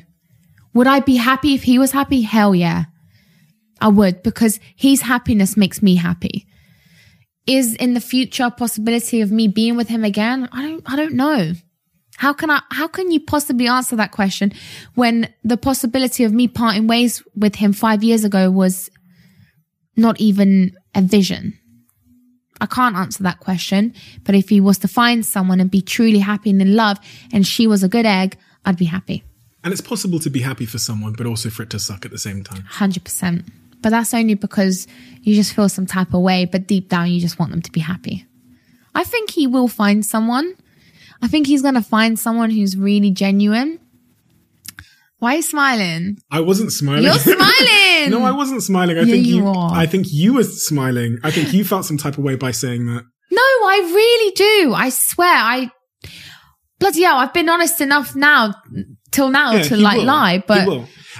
Would I be happy if he was happy? Hell yeah. I would because his happiness makes me happy. Is in the future a possibility of me being with him again? I don't I don't know. How can I how can you possibly answer that question when the possibility of me parting ways with him 5 years ago was not even a vision. I can't answer that question, but if he was to find someone and be truly happy and in love and she was a good egg, I'd be happy. and it's possible to be happy for someone, but also for it to suck at the same time. 100%. But that's only because you just feel some type of way, but deep down you just want them to be happy. I think he will find someone. I think he's going to find someone who's really genuine. Why are you smiling? I wasn't smiling. You're smiling. no, I wasn't smiling. I Yeah, think you you. are. I think you were smiling. I think you felt some type of way by saying that. No, I really do. I swear. I bloody hell. I've been honest enough now till now Yeah, to like will. lie, but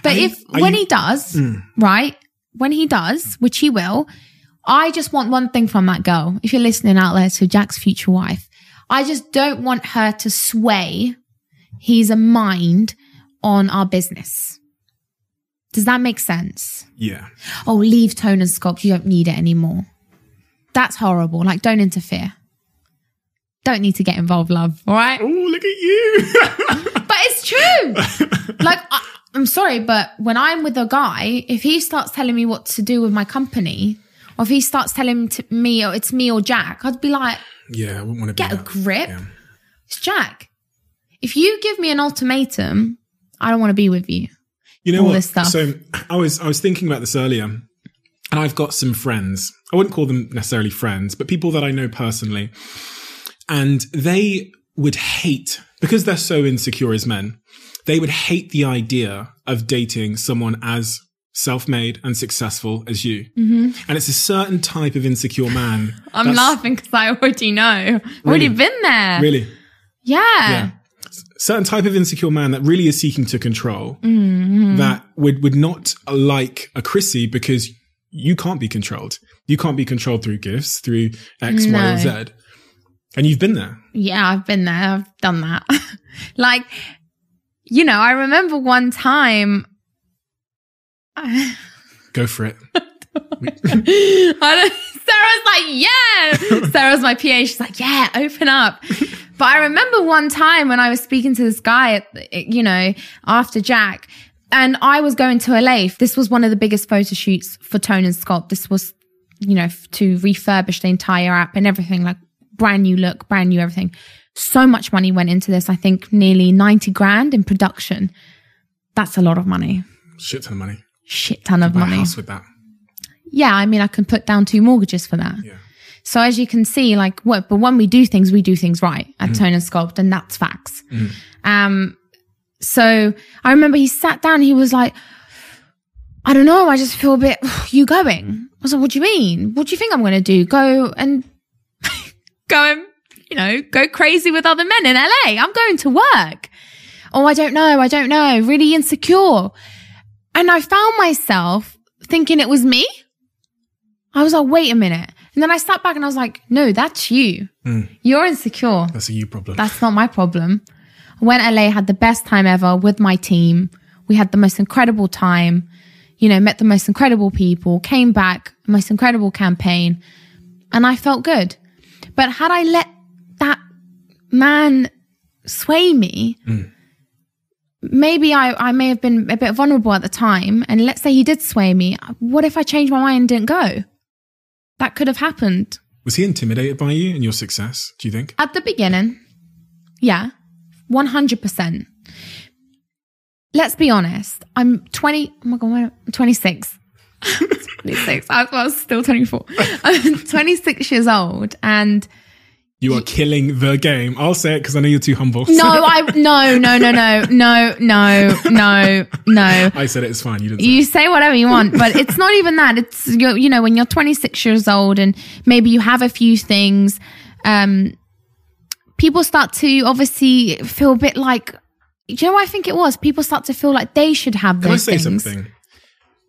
but you- if when you- he does, Mm. right? When he does, which he will, I just want one thing from that girl. If you're listening out there to Jack's future wife, I just don't want her to sway his mind on our business. Does that make sense? Yeah. oh, leave tone and sculpt. You don't need it anymore. That's horrible. Like, don't interfere. Don't need to get involved, love. All right. Oh, look at you. But it's true. like, I, I'm sorry, but when I'm with a guy, if he starts telling me what to do with my company, or if he starts telling to me, oh, it's me or Jack, I'd be like, yeah, I wouldn't want to get a that. grip. Yeah. It's Jack. If you give me an ultimatum, I don't want to be with you. You know all what? this stuff. So I was I was thinking about this earlier, and I've got some friends. I wouldn't call them necessarily friends, but people that I know personally, and they would hate because they're so insecure as men. They would hate the idea of dating someone as self-made and successful as you. Mm-hmm. And it's a certain type of insecure man. I'm laughing because I already know. Already Really? been there. Really, Yeah. yeah. Certain type of insecure man that really is seeking to control Mm-hmm. that would would not like a Krissy because you can't be controlled. You can't be controlled through gifts, through X, Y, No. or Z. And you've been there. Yeah, I've been there. I've done that. like, you know, I remember one time. Go for it. I don't, Sarah's like, yeah. Sarah's my PA. She's like, yeah, open up. But I remember one time when I was speaking to this guy, at, you know, after Jack, and I was going to LA. This was one of the biggest photo shoots for Tone and Sculpt. This was, you know, to refurbish the entire app and everything, like brand new look, brand new everything. So much money went into this. I think nearly 90 grand in production. That's a lot of money. Shit ton of money. Shit ton of money. house with that. Yeah, I mean, I can put down two mortgages for that. Yeah. So as you can see, like what, but when we do things, we do things right at Tone and Sculpt, and that's facts. Um, so I remember he sat down, he was like, I don't know, I just feel a bit, you going? I was like, what do you mean? What do you think I'm going to do? Go and go and, you know, go crazy with other men in LA. I'm going to work. Oh, I don't know. I don't know. Really insecure. And I found myself thinking it was me. I was like, wait a minute. And then I sat back and I was like, no, that's you. Hmm. You're insecure. That's a you problem. That's not my problem. I went LA, had the best time ever with my team. We had the most incredible time. you know, met the most incredible people, came back, most incredible campaign, and I felt good. But had I let that man sway me, hmm. maybe I, I may have been a bit vulnerable at the time. And let's say he did sway me. What if I changed my mind and didn't go? That could have happened. Was he intimidated by you and your success? Do you think? At the beginning, yeah, 100%. Let's be honest. I'm 20, oh my God, I'm 26. 26. I was still 24. I'm 26 years old and You are killing the game. I'll say it because I know you're too humble. no, I, no, no, no, no, no, no, no, no. I said it. It's fine. You didn't. Say You say whatever you want, but it's not even that. It's, you you know, when you're 26 years old and maybe you have a few things, um, people start to obviously feel a bit like, do you know what I think it was? People start to feel like they should have Can I say things. something?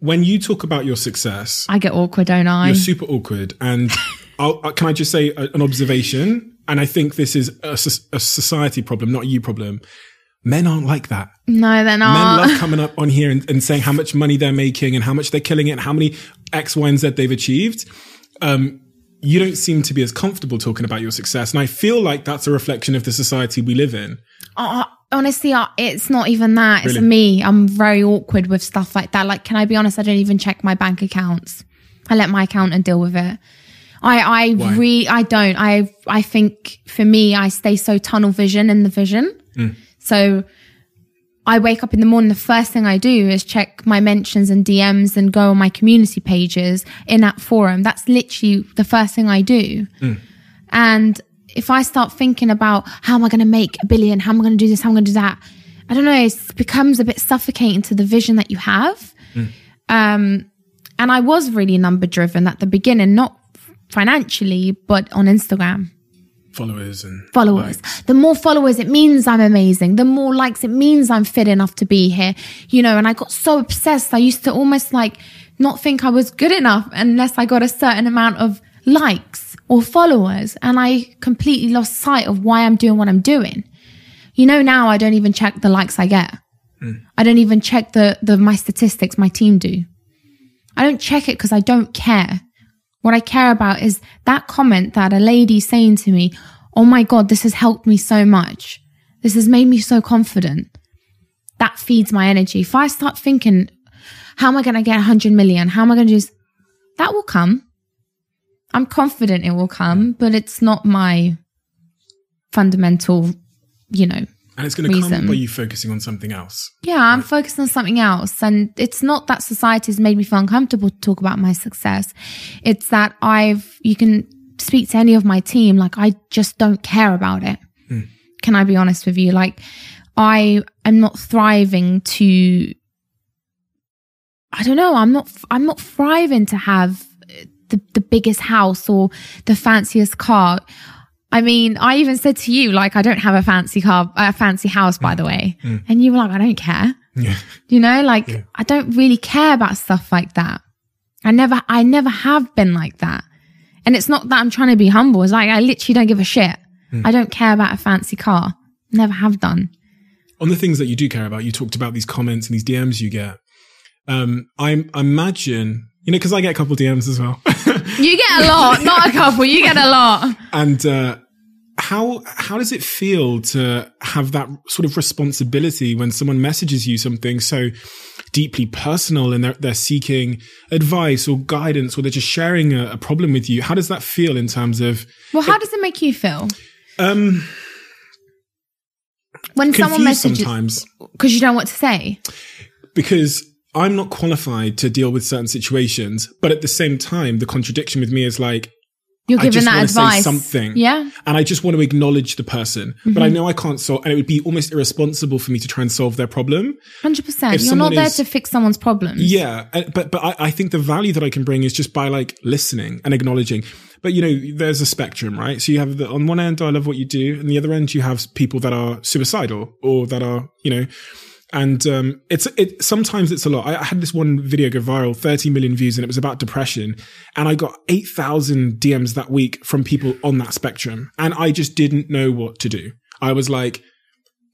When you talk about your success, I get awkward, don't I? you're super awkward. And I'll, uh, can I just say a- an observation? And I think this is a, a society problem, not a you problem. Men aren't like that. no, they're not. Men love coming up on here and, and saying how much money they're making and how much they're killing it and how many X, Y, and Z they've achieved. Um, you don't seem to be as comfortable talking about your success. And I feel like that's a reflection of the society we live in. Uh, honestly, uh, it's not even that. It's Really? me. I'm very awkward with stuff like that. Like, can I be honest? I don't even check my bank accounts. I let my accountant deal with it. I, I Why? really, I don't. I, I think for me, I stay so tunnel vision in the vision. Mm. So I wake up in the morning. The first thing I do is check my mentions and DMs and go on my community pages in that forum. That's literally the first thing I do. And if I start thinking about how am I going to make a billion, how am I going to do this, how am I going to do that, I don't know, it becomes a bit suffocating to the vision that you have. Um, and I was really number driven at the beginning, not financially, but on Instagram Followers and followers. likes. The more followers, it means I'm amazing. The more likes, it means I'm fit enough to be here. You know, and I got so obsessed. I used to almost like not think I was good enough unless I got a certain amount of likes or followers. And I completely lost sight of why I'm doing what I'm doing. You know, now I don't even check the likes I get. Hmm. I don't even check the, the, my statistics my team do. I don't check it because I don't care. What I care about is that comment that a lady saying to me, Oh my God, this has helped me so much. This has made me so confident. That feeds my energy. If I start thinking, how am I going to get 100 million? How am I going to do this? That will come. I'm confident it will come, but it's not my fundamental, you know, And it's going to come by you focusing on something else. yeah, I'm focused on something else. And it's not that society has made me feel uncomfortable to talk about my success. It's that I've, you can speak to any of my team, like I just don't care about it. Hmm. Can I be honest with you? Like I am not thriving to, I don't know, I'm not, I'm not thriving to have the, the biggest house or the fanciest car. I mean, I even said to you, like, I don't have a fancy car, a fancy house, by mm. the way. Mm. And you were like, I don't care. Yeah. You know, like, I don't really care about stuff like that. I never, I never have been like that. And it's not that I'm trying to be humble. It's like, I literally don't give a shit. Mm. I don't care about a fancy car. Never have done. on the things that you do care about, you talked about these comments and these DMs you get. Um, I imagine, you know, because I get a couple DMs as well. You get a lot, not a couple. You get a lot. and uh, how how does it feel to have that sort of responsibility when someone messages you something so deeply personal and they're, they're seeking advice or guidance or they're just sharing a, a problem with you? How does that feel in terms of Well, how does it make you feel um, when someone messages sometimes? because you don't know what to say? because I'm not qualified to deal with certain situations, but at the same time, the contradiction with me is like, You're giving that want to say advice. something. Yeah. Mm-hmm. And I just want to acknowledge the person, but I know I can't solve, and it would be almost irresponsible for me to try and solve their problem. Hundred percent. You're not there is- to fix someone's problems. Yeah. uh, But, but I, I think the value that I can bring is just by like listening and acknowledging. But you know, there's a spectrum, right? So you have the, on one end, I love what you do. And the other end, you have people that are suicidal or that are, you know, and um, it's it sometimes it's a lot. I, I had this one video go viral, 30 million views, and it was about depression. And I got 8,000 DMs that week from people on that spectrum, and I just didn't know what to do. I was like,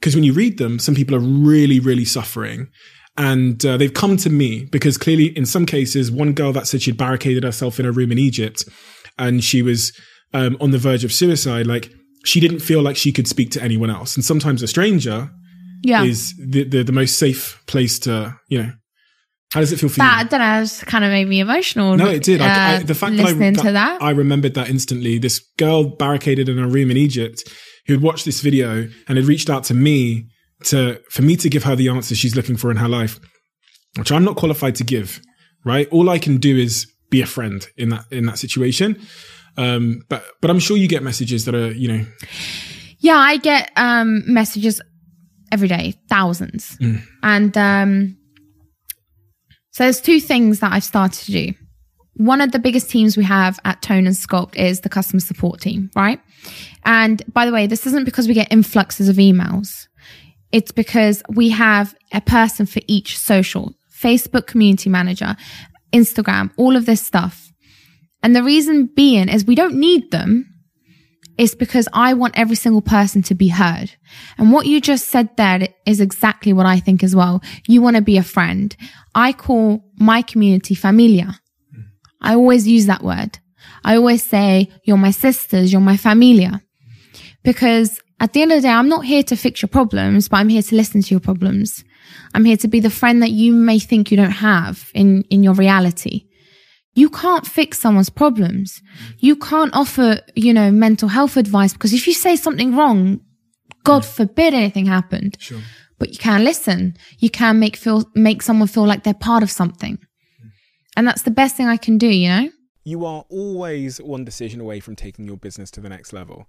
because when you read them, some people are really, really suffering, and uh, they've come to me because clearly, in some cases, one girl that said she'd barricaded herself in a room in Egypt and she was um, on the verge of suicide, like she didn't feel like she could speak to anyone else. And sometimes a stranger Yeah. is the, the, the most safe place to, you know, how does it feel for that, I you? don't know, it's kind of made me emotional. No, it did. I, I, uh, the fact that I, to that. I remembered that instantly. This girl barricaded in a room in Egypt who had watched this video and had reached out to me to for me to give her the answer she's looking for in her life, which I'm not qualified to give. Right, all I can do is be a friend in that in that situation. Um, but but I'm sure you get messages that are you know Yeah, I get um messages every day, thousands. Mm. And um so there's two things that I've started to do. One of the biggest teams we have at Tone and Sculpt is the customer support team, right? And by the way, this isn't because we get influxes of emails. It's because we have a person for each social, Facebook community manager, Instagram, all of this stuff. And the reason being is we don't need them is because I want every single person to be heard. And what you just said there is exactly what I think as well. You want to be a friend. I call my community familia. I always use that word. I always say, you're my sisters, you're my familia. Because at the end of the day, I'm not here to fix your problems, but I'm here to listen to your problems. I'm here to be the friend that you may think you don't have in, in your reality. You can't fix someone's problems. You can't offer, you know, mental health advice because if you say something wrong, God forbid anything happened. Sure. But you can listen. You can make feel make someone feel like they're part of something. And that's the best thing I can do, you know? You are always one decision away from taking your business to the next level.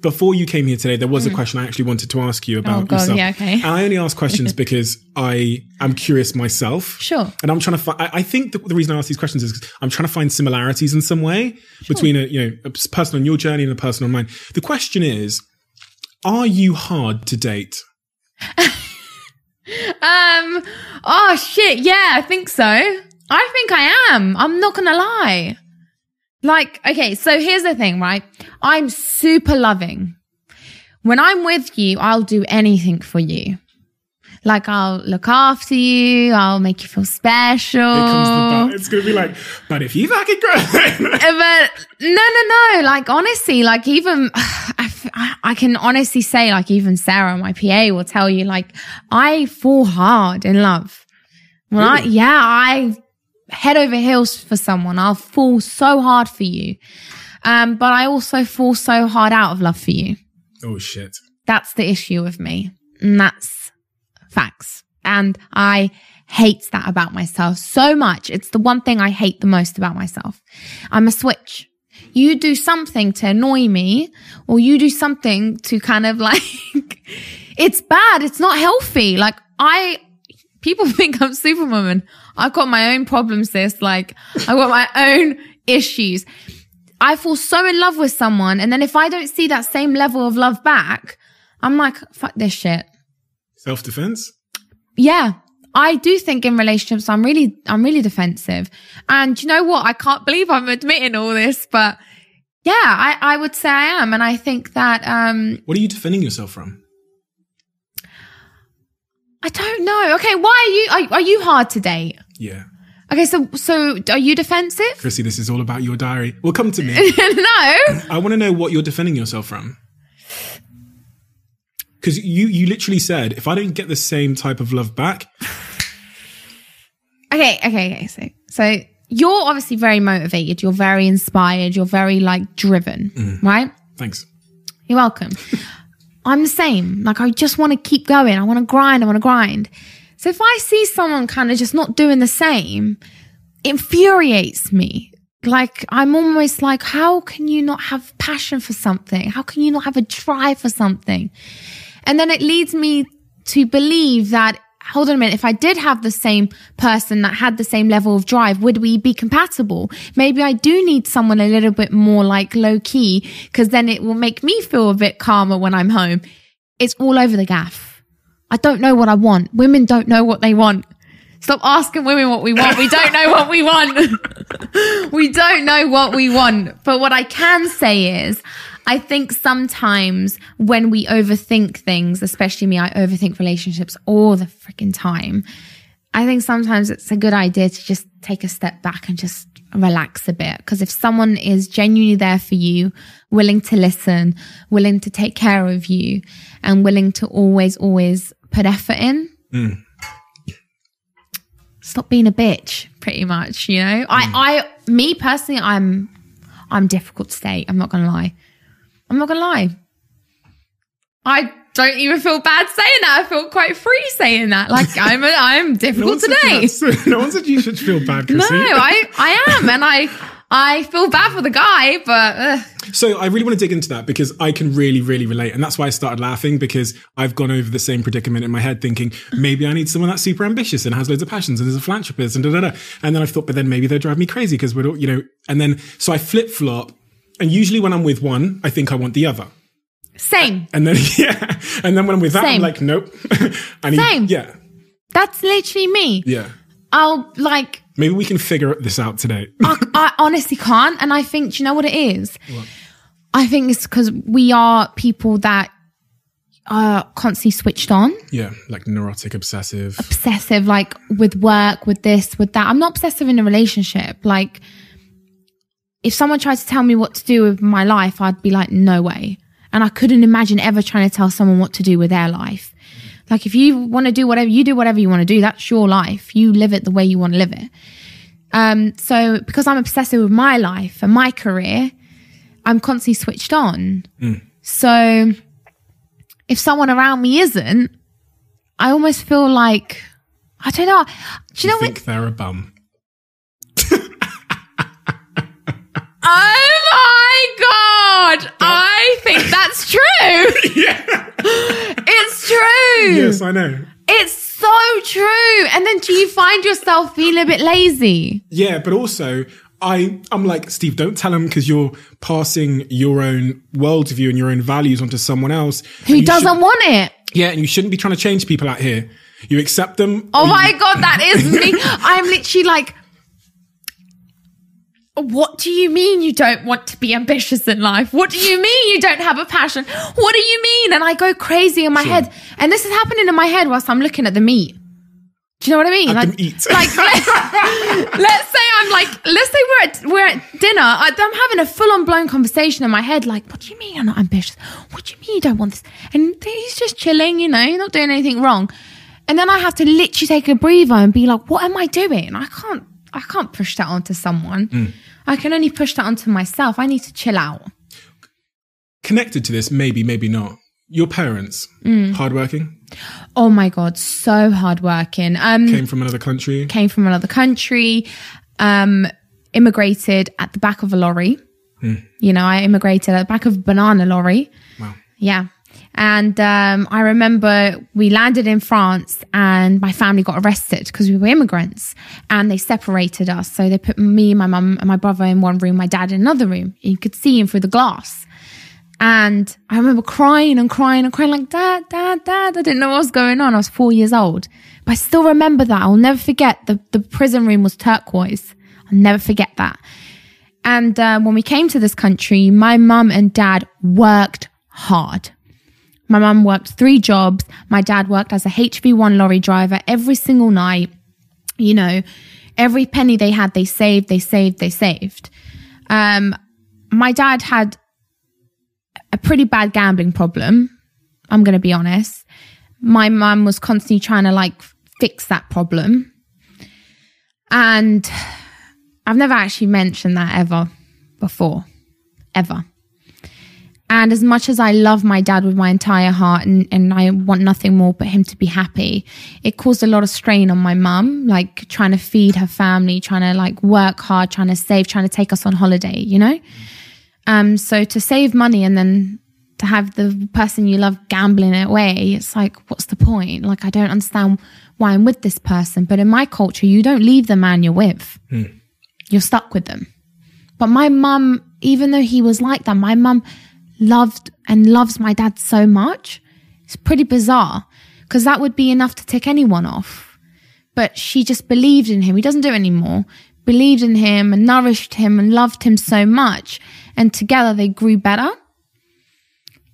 Before you came here today, there was a question I actually wanted to ask you about Oh, God, yourself. yeah, okay. And I only ask questions because I am curious myself. Sure. And I'm trying to find, I I think the, the reason I ask these questions is I'm trying to find similarities in some way between a, you know, a person on your journey and a person on mine. The question is, are you hard to date? Um oh shit, yeah, I think so. I think I am. I'm not gonna lie. Like, okay, so here's the thing, right? I'm super loving. When I'm with you, I'll do anything for you. Like I'll look after you, I'll make you feel special. Here comes the but. It's going to be like, but if you fucking grow. Uh, but no, no, no. Like honestly, like even I can honestly say, like even Sarah, my PA, will tell you, like I fall hard in love. When I, yeah, I head over heels for someone. I'll fall so hard for you. Um, but I also fall so hard out of love for you. oh, shit. That's the issue with me. And that's facts. And I hate that about myself so much. It's the one thing I hate the most about myself. I'm a switch. You do something to annoy me or you do something to kind of like, it's bad. It's not healthy. Like I, people think I'm superwoman. I've got my own problems, sis. Like I've got my own issues. I fall so in love with someone. And then if I don't see that same level of love back, I'm like, fuck this shit. Self defense? Yeah. I do think in relationships, I'm really, I'm really defensive. And you know what? I can't believe I'm admitting all this, but yeah, I, I would say I am. And I think that, um, What are you defending yourself from? I don't know. Okay. Why are you, are, are you hard to date? Yeah. Okay. So, so are you defensive? Krissy, this is all about your diary. Well, come to me. no. I want to know what you're defending yourself from. Because you, you literally said, if I don't get the same type of love back, Okay, okay, okay. So, so you're obviously very motivated. You're very inspired. You're very like driven, mm. right? Thanks. You're welcome. I'm the same. Like I just want to keep going. I want to grind. I want to grind. So if I see someone kind of just not doing the same, it infuriates me. Like I'm almost like, how can you not have passion for something? How can you not have a drive for something? And then it leads me to believe that hold on a minute, if I did have the same person that had the same level of drive, would we be compatible? Maybe I do need someone a little bit more like low key because then it will make me feel a bit calmer when I'm home. It's all over the gaff. I don't know what I want. Women don't know what they want. Stop asking women what we want. We don't know what we want. we don't know what we want. But what I can say is, I think sometimes when we overthink things, especially me, I overthink relationships all the freaking time. I think sometimes it's a good idea to just take a step back and just relax a bit. Because if someone is genuinely there for you, willing to listen, willing to take care of you, and willing to always, always put effort in, hmm. stop being a bitch, pretty much, you know? I, hmm. I, me personally, I'm, I'm difficult to date. I'm not gonna lie. I'm not gonna lie. I don't even feel bad saying that. I feel quite free saying that. Like I'm, a, I'm difficult said today. no one said you should feel bad. No, I, I am, and I, I feel bad for the guy, but uh, So I really want to dig into that because I can really, really relate. And that's why I started laughing because I've gone over the same predicament in my head thinking, maybe I need someone that's super ambitious and has loads of passions and is a philanthropist and da da da. And then I thought, but then maybe they'll drive me crazy because we're all, you know, and then, so I flip flop. And usually when I'm with one, I think I want the other. same. And then, yeah. And then when I'm with that, I'm like, nope. I need, Same. Yeah. That's literally me. Yeah. I'll like Maybe we can figure this out today. I, I honestly can't. And I think, do you know what it is? I think it's because we are people that are constantly switched on, yeah. Like neurotic, obsessive. obsessive, like with work, with this, with that. I'm not obsessive in a relationship. Like, if someone tried to tell me what to do with my life, I'd be like, no way. And I couldn't imagine ever trying to tell someone what to do with their life. Like, if you want to do whatever, you do whatever you want to do. That's your life. You live it the way you want to live it. Um, so because I'm obsessive with my life and my career, I'm constantly switched on. So if someone around me isn't, I almost feel like I don't know. Do you know what? think they're a bum. Oh my god! I think that's true. yeah. It's true. Yes, I know. It's so true. And then do you find yourself feeling a bit lazy? Yeah, but also I I'm like Steve, don't tell him because you're passing your own worldview and your own values onto someone else Who doesn't should- want it? yeah, and you shouldn't be trying to change people out here. You accept them. Oh or you- my god, that is me. I'm literally like, what do you mean you don't want to be ambitious in life? What do you mean you don't have a passion? What do you mean? And I go crazy in my Sure. head. And this is happening in my head whilst I'm looking at the meat. Do you know what I mean? Like, eat. like let's say I'm like, let's say we're at we're at dinner. I, I'm having a full on blown conversation in my head. Like, what do you mean you're not ambitious? What do you mean you don't want this? And he's just chilling, you know, you're not doing anything wrong. And then I have to literally take a breather and be like, what am I doing? I can't, I can't push that onto someone. Mm. I can only push that onto myself. I need to chill out. Connected to this, maybe, maybe not. Your parents, Mm. hardworking, Oh my God, so hardworking. Um, came from another country. came from another country, um, immigrated at the back of a lorry. You know, I immigrated at the back of a banana lorry. Wow. Yeah. And um, I remember we landed in France and my family got arrested because we were immigrants and they separated us. So they put me, my mum, and my brother in one room, my dad in another room. You could see him through the glass. And I remember crying and crying and crying, like, Dad, Dad, Dad. I didn't know what was going on. I was four years old. But I still remember that. I'll never forget the, the prison room was turquoise. I'll never forget that. And uh, when we came to this country, my mum and dad worked hard. My mum worked three jobs. My dad worked as a HV1 lorry driver every single night. You know, every penny they had, they saved, they saved, they saved. Um, my dad had a pretty bad gambling problem. I'm going to be honest. My mum was constantly trying to like fix that problem. And I've never actually mentioned that ever before, ever. And as much as I love my dad with my entire heart and, and I want nothing more but him to be happy, it caused a lot of strain on my mum, like trying to feed her family, trying to like work hard, trying to save, trying to take us on holiday, you know? Um, so to save money and then to have the person you love gambling it away, it's like, what's the point? Like, I don't understand why I'm with this person. But in my culture, you don't leave the man you're with. You're stuck with them. But my mum, even though he was like that, my mum loved and loves my dad so much. It's pretty bizarre because that would be enough to tick anyone off. But she just believed in him. He doesn't do it anymore. Believed in him and nourished him and loved him so much. And together they grew better.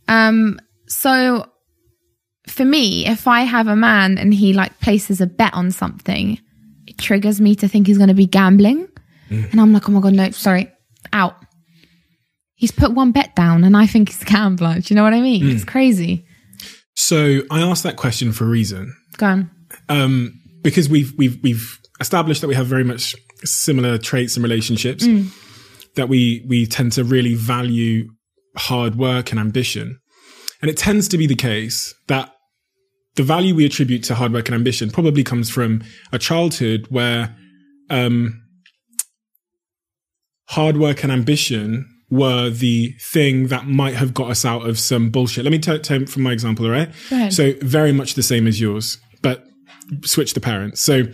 Um, so for me, if I have a man and he like places a bet on something, it triggers me to think he's going to be gambling. And I'm like, oh my God, no, sorry, out. He's put one bet down and I think he's a gambler. Do you know what I mean? It's crazy. So I asked that question for a reason. Go on. um, because we've we've we've established that we have very much similar traits and relationships. That we we tend to really value hard work and ambition, and it tends to be the case that the value we attribute to hard work and ambition probably comes from a childhood where um, hard work and ambition were the thing that might have got us out of some bullshit. Let me t- take from my example, all right? So very much the same as yours, but switch the parents. So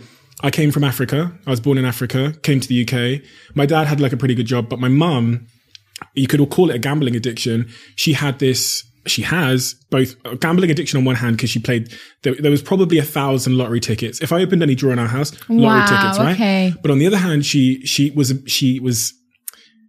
I came from Africa. I was born in Africa, came to the UK. My dad had like a pretty good job, but my mum, you could all call it a gambling addiction. She had this, she has both a gambling addiction on one hand because she played, there, there was probably a thousand lottery tickets. If I opened any drawer in our house, lottery Wow, tickets, right? okay. But on the other hand, she, she was, she was,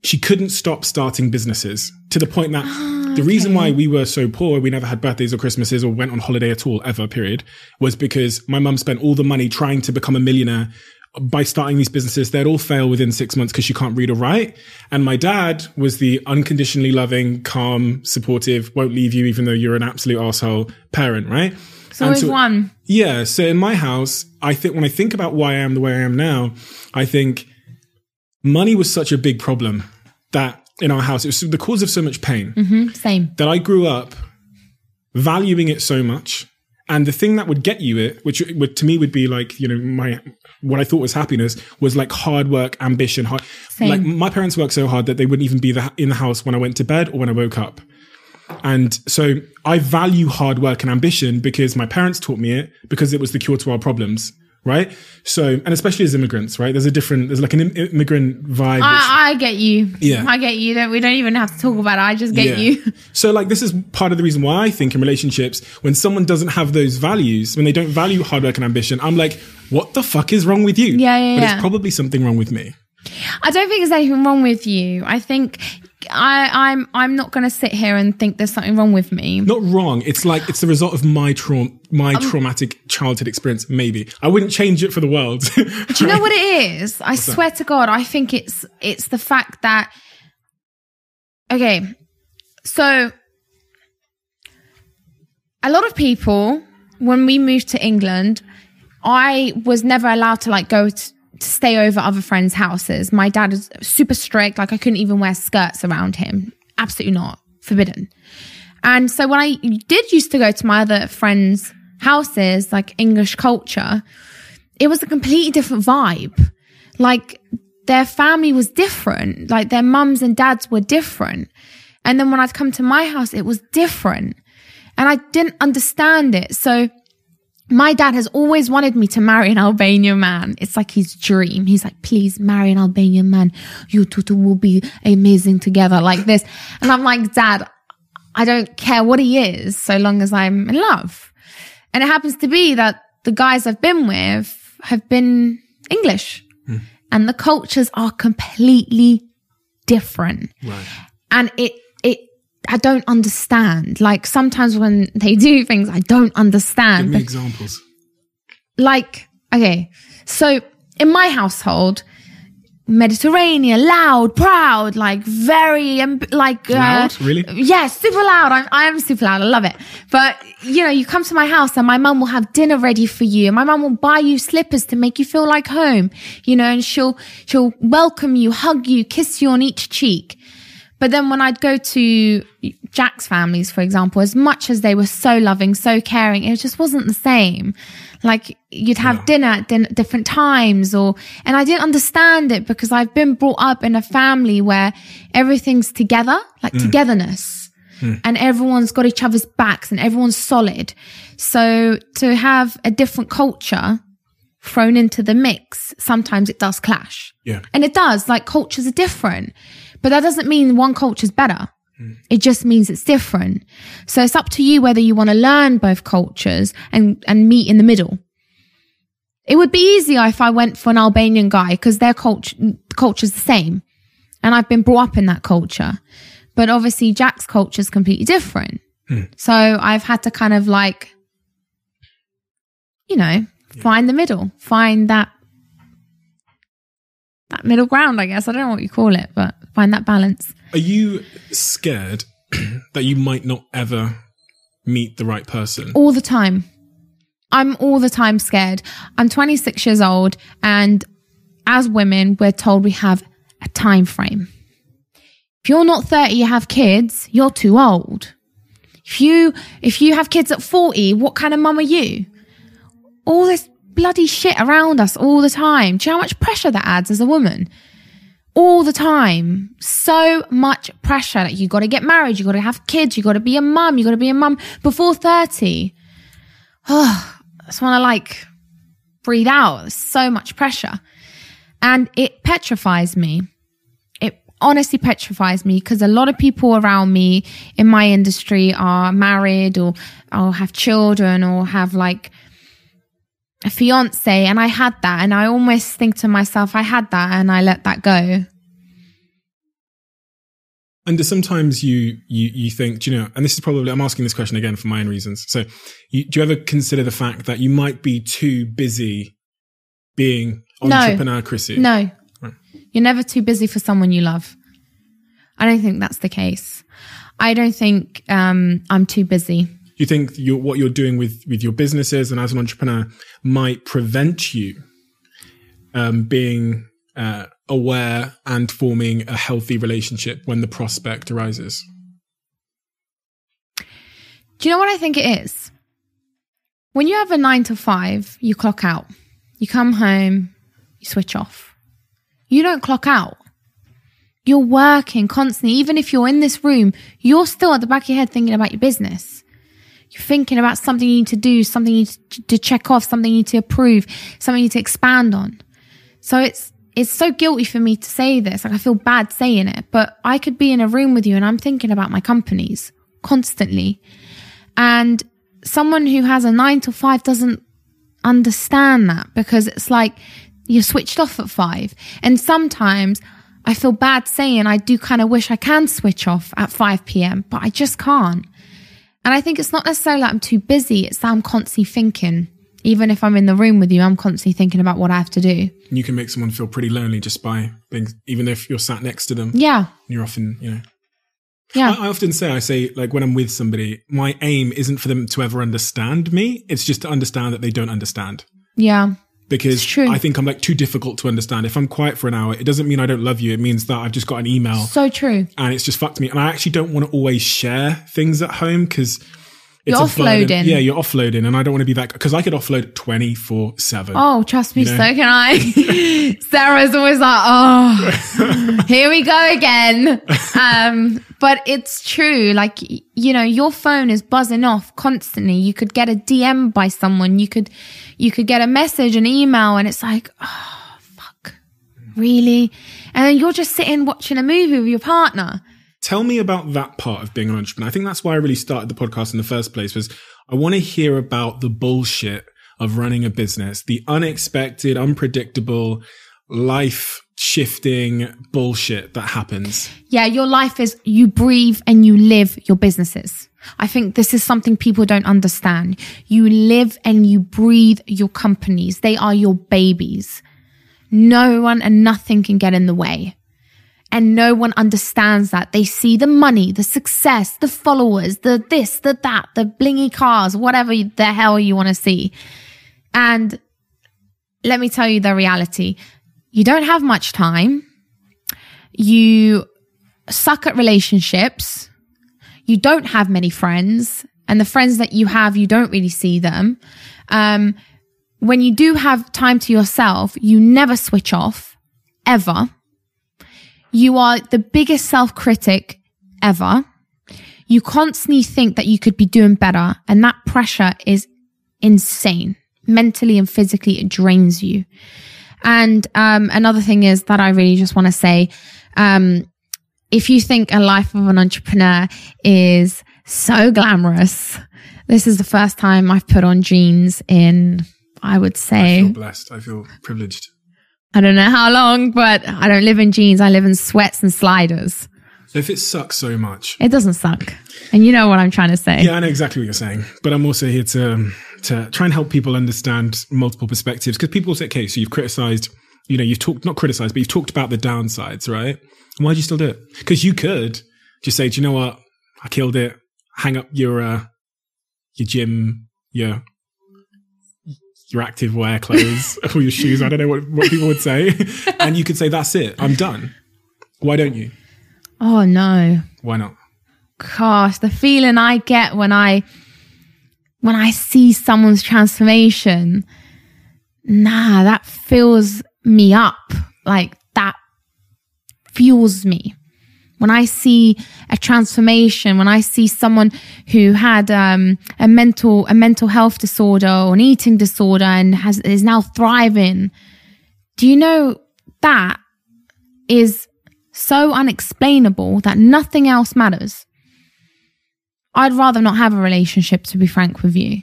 she couldn't stop starting businesses to the point that Ah, the reason why we were so poor, we never had birthdays or Christmases or went on holiday at all ever, period, was because my mum spent all the money trying to become a millionaire by starting these businesses. They'd all fail within six months because she can't read or write. And my dad was the unconditionally loving, calm, supportive, won't leave you even though you're an absolute asshole parent, right? So it's always one. Yeah. So in my house, I think when I think about why I am the way I am now, I think money was such a big problem that in our house, it was the cause of so much pain mm-hmm, Same. that I grew up valuing it so much. And the thing that would get you it, which would to me would be like, you know, my what I thought was happiness was like hard work, ambition. Hard, Same. like my parents worked so hard that they wouldn't even be the, in the house when I went to bed or when I woke up. And so I value hard work and ambition because my parents taught me it because it was the cure to our problems, right? So, and especially as immigrants, right? There's a different, there's like an im- immigrant vibe. I, I get you. Yeah. I get you. Don't, we don't even have to talk about it. I just get you. So like this is part of the reason why I think in relationships, when someone doesn't have those values, when they don't value hard work and ambition, I'm like, what the fuck is wrong with you? Yeah, yeah, But yeah. it's probably something wrong with me. I don't think there's anything wrong with you. I think I, I'm I'm not going to sit here and think there's something wrong with me. Not wrong. It's like it's the result of my trauma, my Um, traumatic childhood experience. Maybe I wouldn't change it for the world. Do you know what it is? I swear to God, I think it's it's the fact that okay, so a lot of people when we moved to England, I was never allowed to like go to, to stay over other friends' houses. My dad is super strict; like I couldn't even wear skirts around him. Absolutely not, forbidden. And so when I did used to go to my other friends' houses, like English culture, it was a completely different vibe. Like their family was different. Like their mums and dads were different. And then when I'd come to my house, it was different. And I didn't understand it. So my dad has always wanted me to marry an Albanian man. It's like his dream. He's like, please marry an Albanian man. You two two will be amazing together like this. And I'm like, dad, I don't care what he is so long as I'm in love. And it happens to be that the guys I've been with have been English hmm. and the cultures are completely different. right. And it, I don't understand. Like sometimes when they do things, I don't understand. Give me examples. like, okay, so in my household, Mediterranean, loud, proud, like very, like uh, Loud? Really? Yeah, super loud. I'm, I am super loud. I love it. But you know, you come to my house and my mum will have dinner ready for you. My mum will buy you slippers to make you feel like home. You know, and she'll she'll welcome you, hug you, kiss you on each cheek. But then when I'd go to Jack's families, for example, as much as they were so loving, so caring, it just wasn't the same. Like you'd have dinner at din- different times or, and I didn't understand it because I've been brought up in a family where everything's together, like mm. togetherness. Hmm. And everyone's got each other's backs and everyone's solid. So to have a different culture thrown into the mix, sometimes it does clash. Yeah. And it does, like cultures are different. But that doesn't mean one culture is better. Hmm. It just means it's different. So it's up to you whether you want to learn both cultures and, and meet in the middle. It would be easier if I went for an Albanian guy because their culture, culture's the same. And I've been brought up in that culture. But obviously Jack's culture is completely different. Hmm. So I've had to kind of like, you know, find the middle, find that that middle ground, I guess. I don't know what you call it, but find that balance. Are you scared that you might not ever meet the right person? All the time. I'm all the time scared. I'm 26 years old and as women, we're told we have a time frame. If you're not 30, you have kids, you're too old. If you, if you have kids at 40, what kind of mum are you? All this bloody shit around us all the time. Do you know how much pressure that adds as a woman? all the time. So much pressure that you got to get married, you got to have kids, you got to be a mum, you got to be a mum before 30. Oh, I just want to like breathe out. There's so much pressure. And it petrifies me. It honestly petrifies me because a lot of people around me in my industry are married or, or have children or have like a fiance and I had that and I almost think to myself, I had that and I let that go. And sometimes you you you think, do you know, and this is probably I'm asking this question again for my own reasons. So, you, do you ever consider the fact that you might be too busy being No. entrepreneur, Krissy? No. Right. You're never too busy for someone you love. I don't think that's the case. I don't think um, I'm too busy. You think you what you're doing with with your businesses and as an entrepreneur might prevent you um, being uh, aware and forming a healthy relationship when the prospect arises? Do you know what I think it is? When you have a nine to five, you clock out. You come home, you switch off. You don't clock out. You're working constantly. Even if you're in this room, you're still at the back of your head thinking about your business. You're thinking about something you need to do, something you need to- check off, something you need to approve, something you need to expand on. So it's it's so guilty for me to say this. Like I feel bad saying it, but I could be in a room with you and I'm thinking about my companies constantly. And someone who has a nine to five doesn't understand that because it's like you're switched off at five. And sometimes I feel bad saying I do kind of wish I can switch off at 5 p.m., but I just can't. And I think it's not necessarily that I'm too busy, it's that I'm constantly thinking. Even if I'm in the room with you, I'm constantly thinking about what I have to do. You can make someone feel pretty lonely just by being, even if you're sat next to them. Yeah. You're often, you know. Yeah. I, I often say, I say, like when I'm with somebody, my aim isn't for them to ever understand me. It's just to understand that they don't understand. yeah. Because I think I'm like too difficult to understand. If I'm quiet for an hour, it doesn't mean I don't love you. It means that I've just got an email So true. and it's just fucked me. And I actually don't want to always share things at home because it's You're offloading. Yeah, you're offloading, and I don't want to be that because I could offload twenty four seven. Oh, trust me, You know? so can I. Sarah's always like, oh, here we go again. Um, but it's true. Like, you know, your phone is buzzing off constantly. You could get a DM by someone. You could, you could get a message, an email, and it's like, oh, fuck. Really? And then you're just sitting watching a movie with your partner. Tell me about that part of being an entrepreneur. I think that's why I really started the podcast in the first place was I want to hear about the bullshit of running a business, the unexpected, unpredictable, life shifting bullshit that happens. Yeah, your life is you breathe and you live your businesses. I think this is something people don't understand. You live and you breathe your companies. They are your babies. No one and nothing can get in the way. And no one understands that. They see the money, the success, the followers, the this, the that, the blingy cars, whatever the hell you want to see. And let me tell you the reality. You don't have much time. You suck at relationships. You don't have many friends. And the friends that you have, you don't really see them. Um, when you do have time to yourself, you never switch off ever. You are the biggest self critic ever. You constantly think that you could be doing better. And that pressure is insane. Mentally and physically, it drains you. And um, another thing is that I really just want to say um, if you think a life of an entrepreneur is so glamorous, this is the first time I've put on jeans in, I would say. I feel blessed. I feel privileged. I don't know how long, but I don't live in jeans. I live in sweats and sliders. So if it sucks so much, it doesn't suck. And you know what I'm trying to say. Yeah, I know exactly what you're saying. But I'm also here to to try and help people understand multiple perspectives because people say, okay, so you've criticized, you know, you've talked not criticized, but you've talked about the downsides, right? Why do you still do it? Because you could just say, do you know what? I killed it. Hang up your uh, your gym, your your active wear clothes or your shoes. I don't know what, what people would say. and you could say, that's it. I'm done. Why don't you? Oh, no. Why not? Gosh, the feeling I get when I when I see someone's transformation, nah, that fills me up. Like that fuels me. When I see a transformation, when I see someone who had um, a mental a mental health disorder or an eating disorder and has is now thriving, do you know that is so unexplainable that nothing else matters? I'd rather not have a relationship, to be frank with you.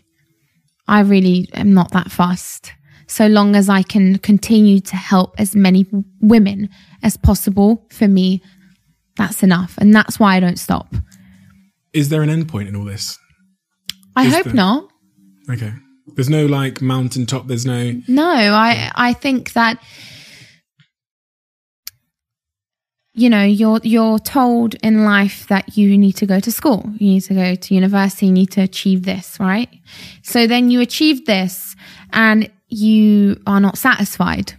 I really am not that fussed. So long as I can continue to help as many women as possible, for me, that's enough. And that's why I don't stop. Is there an end point in all this? I Is hope there? not. Okay. There's no like mountaintop. There's no. No, I I think that you know you're you're told in life that you need to go to school, you need to go to university, you need to achieve this, right? So then you achieve this, and you are not satisfied.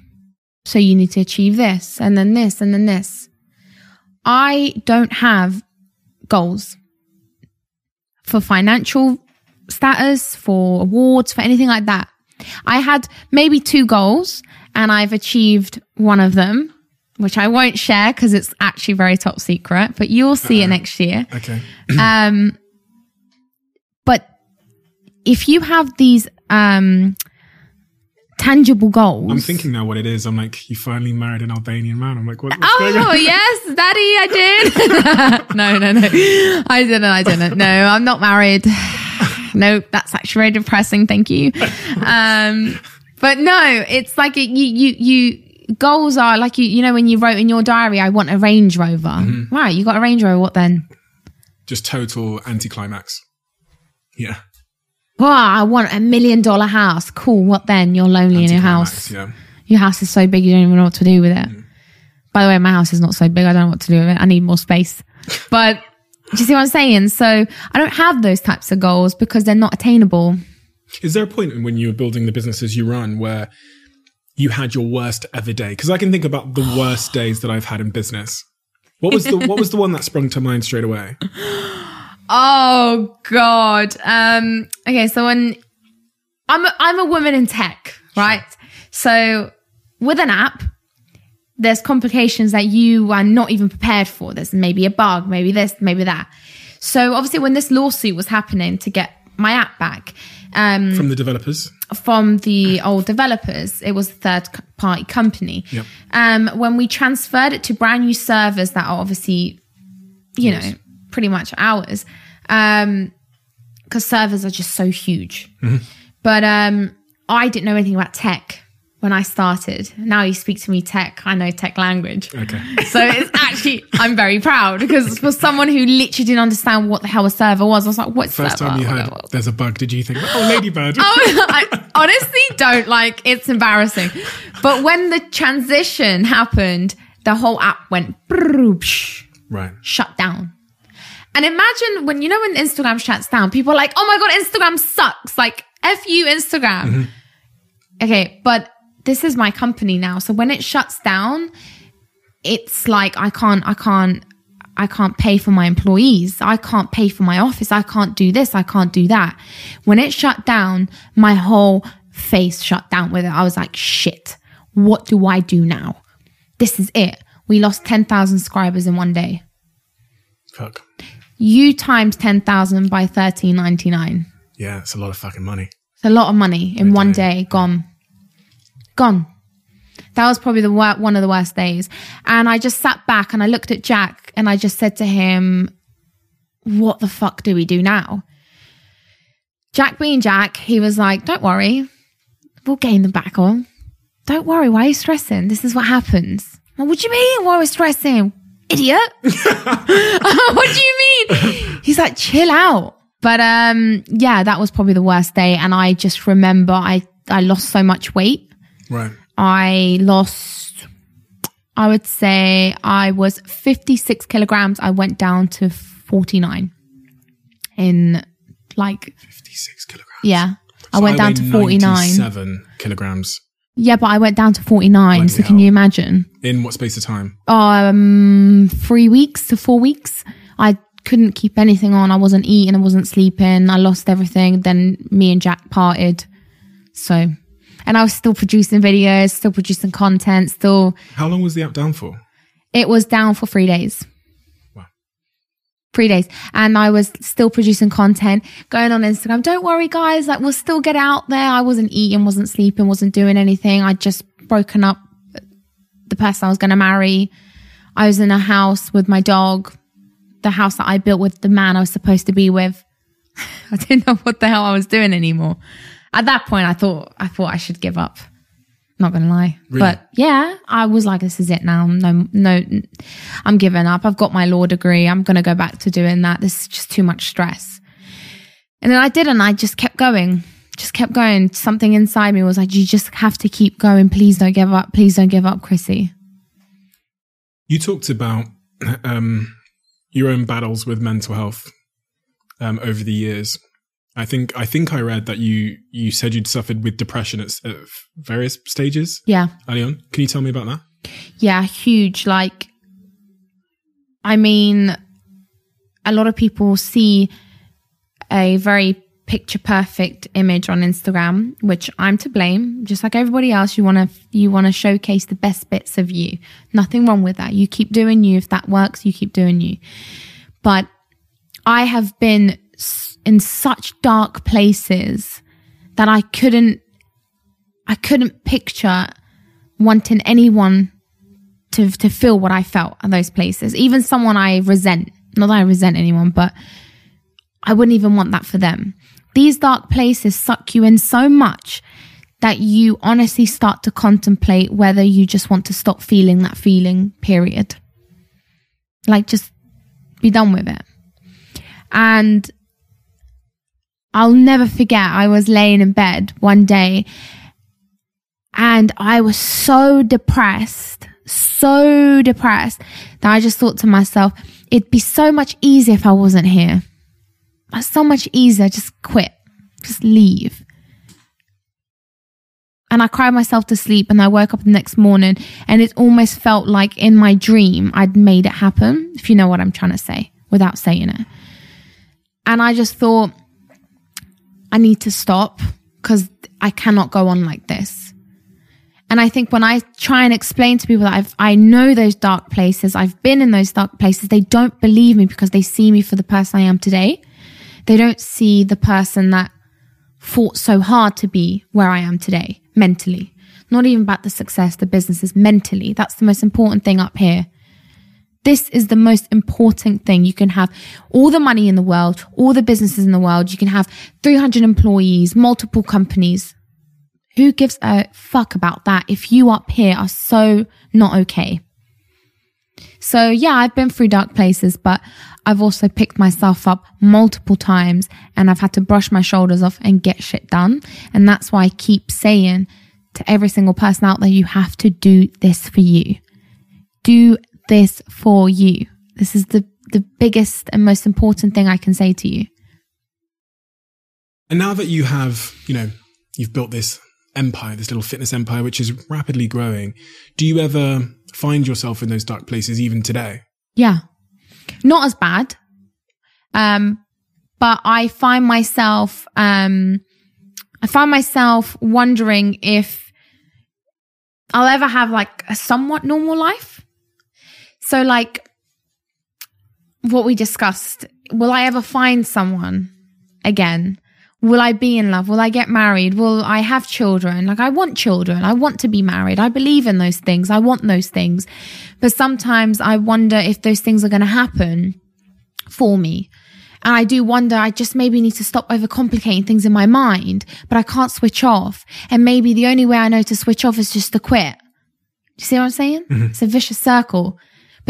So you need to achieve this, and then this, and then this. I don't have goals for financial status, for awards, for anything like that. I had maybe two goals and I've achieved one of them, which I won't share because it's actually very top secret, but you'll see it next year. Okay. Um, but if you have these um, tangible goals, I'm thinking now what it is. I'm like, you finally married an Albanian man. I'm like, what, what's going Oh on? yes, Daddy, I did. no, no, no, I didn't. I didn't. No, I'm not married. no, that's actually very depressing. Thank you. Um, but no, it's like it, you, you, you. Goals are like you. You know when you wrote in your diary, "I want a Range Rover." Mm-hmm. Right, you got a Range Rover. What then? Just total anticlimax. Yeah. Wow, I want a million dollar house. Cool. What then? You're lonely in your house. Yeah. Your house is so big you don't even know what to do with it. Mm. By the way, my house is not so big. I don't know what to do with it. I need more space. But do you see what I'm saying? So I don't have those types of goals because they're not attainable. Is there a point when you were building the businesses you run where you had your worst ever day? Because I can think about the worst days that I've had in business. What was the What was the one that sprung to mind straight away? Oh God. Um, okay, so when I'm a, I'm a woman in tech, right? So with an app, there's complications that you are not even prepared for. There's maybe a bug, maybe this, maybe that. So obviously, when this lawsuit was happening to get my app back um, From the developers. from the old developers, it was a third party company. Yep. Um, when we transferred it to brand new servers that are obviously, you know, pretty much ours, um, because servers are just so huge. But um, I didn't know anything about tech. when I started. Now you speak to me tech, I know tech language. Okay. So it's actually, I'm very proud because for someone who literally didn't understand what the hell a server was, I was like, what's First server? time you heard there's a bug, did you think, oh, ladybird? Oh, I honestly don't like it's embarrassing. But when the transition happened, the whole app went right. shut down. And imagine when you know when Instagram shuts down, people are like, "Oh my god, Instagram sucks!" Like, "F you, Instagram." Mm-hmm. Okay, but this is my company now, so when it shuts down, it's like I can't, I can't, I can't pay for my employees. I can't pay for my office. I can't do this. I can't do that. When it shut down, my whole face shut down with it. I was like, "Shit, what do I do now?" This is it. We lost 10,000 subscribers in one day. Fuck. You times 10,000 by 13.99. Yeah, it's a lot of fucking money. It's a lot of money in one day. day gone. Gone. That was probably the wor- one of the worst days. And I just sat back and I looked at Jack and I just said to him, what the fuck do we do now? Jack being Jack, he was like, don't worry. We'll gain them back on. Don't worry. Why are you stressing? This is what happens. What do you mean? Why are we stressing? Idiot. what do you mean? He's like, chill out. But um, yeah, that was probably the worst day. And I just remember I, I lost so much weight. Right. I lost, I would say I was 56 kilograms. I went down to 49 in like, 56 kilograms. yeah. I So went down weigh to 49. 97 kilograms. Yeah, but I went down to 49. Bloody so can hell. you imagine? In what space of time? um three weeks to four weeks i couldn't keep anything on i wasn't eating i wasn't sleeping i lost everything then me and jack parted so and i was still producing videos still producing content still How long was the app down for? it was down for three days. Three days and i was still producing content going on instagram. Don't worry guys like we'll still get out there. I wasn't eating wasn't sleeping wasn't doing anything. I'd just broken up the person i was going to marry. I was in a house with my dog the house that i built with the man i was supposed to be with. I didn't know what the hell i was doing anymore. At that point i thought i thought i should give up not gonna lie. Really? but yeah i was like this is it now. No no i'm giving up. I've got my law degree. I'm gonna go back to doing that. This is just too much stress. And then i didn't. I just kept going. Just kept going. Something inside me was like you just have to keep going. Please don't give up. Please don't give up Krissy. You talked about um, your own battles with mental health um, over the years. I think I think I read that you you said you'd suffered with depression at, at various stages? Yeah. Early on. Can you tell me about that? yeah huge. Like i mean a lot of people see a very picture perfect image on instagram which i'm to blame. Just like everybody else you want to you want to showcase the best bits of you. Nothing wrong with that. You keep doing you. If that works you keep doing you. But i have been s- in such dark places that i couldn't i couldn't picture wanting anyone to to feel what I felt at those places. Even someone I resent, not that I resent anyone, but I wouldn't even want that for them. These dark places suck you in so much that you honestly start to contemplate whether you just want to stop feeling that feeling, period. Like just be done with it. And I'll never forget, I was laying in bed one day and I was so depressed, so depressed that I just thought to myself, it'd be so much easier if I wasn't here. It's so much easier. Just quit, just leave. And I cried myself to sleep and I woke up the next morning and it almost felt like in my dream I'd made it happen, if you know what I'm trying to say without saying it. And I just thought, I need to stop because I cannot go on like this. And I think when I try and explain to people that I've, I know those dark places, I've been in those dark places, they don't believe me because they see me for the person I am today. They don't see the person that fought so hard to be where I am today, mentally. Not even about the success, the businesses, mentally. That's the most important thing up here. This is the most important thing. You can have all the money in the world, all the businesses in the world. You can have 300 employees, multiple companies. Who gives a fuck about that if you up here are so not okay? So yeah, I've been through dark places, but I've also picked myself up multiple times and I've had to brush my shoulders off and get shit done. And that's why I keep saying to every single person out there, you have to do this for you. Do this for you. This is the, the biggest and most important thing I can say to you. And now that you have, you know, you've built this empire, this little fitness empire, which is rapidly growing, do you ever find yourself in those dark places even today? Yeah. Not as bad. Um, but I find myself, um, I find myself wondering if I'll ever have like a somewhat normal life. So like what we discussed, will I ever find someone again? Will I be in love? Will I get married? Will I have children? Like, I want children. I want to be married. I believe in those things. I want those things. But sometimes I wonder if those things are going to happen for me. And I do wonder, I just maybe need to stop overcomplicating things in my mind, but I can't switch off. And maybe the only way I know to switch off is just to quit. Do You see what I'm saying? Mm-hmm. It's a vicious circle.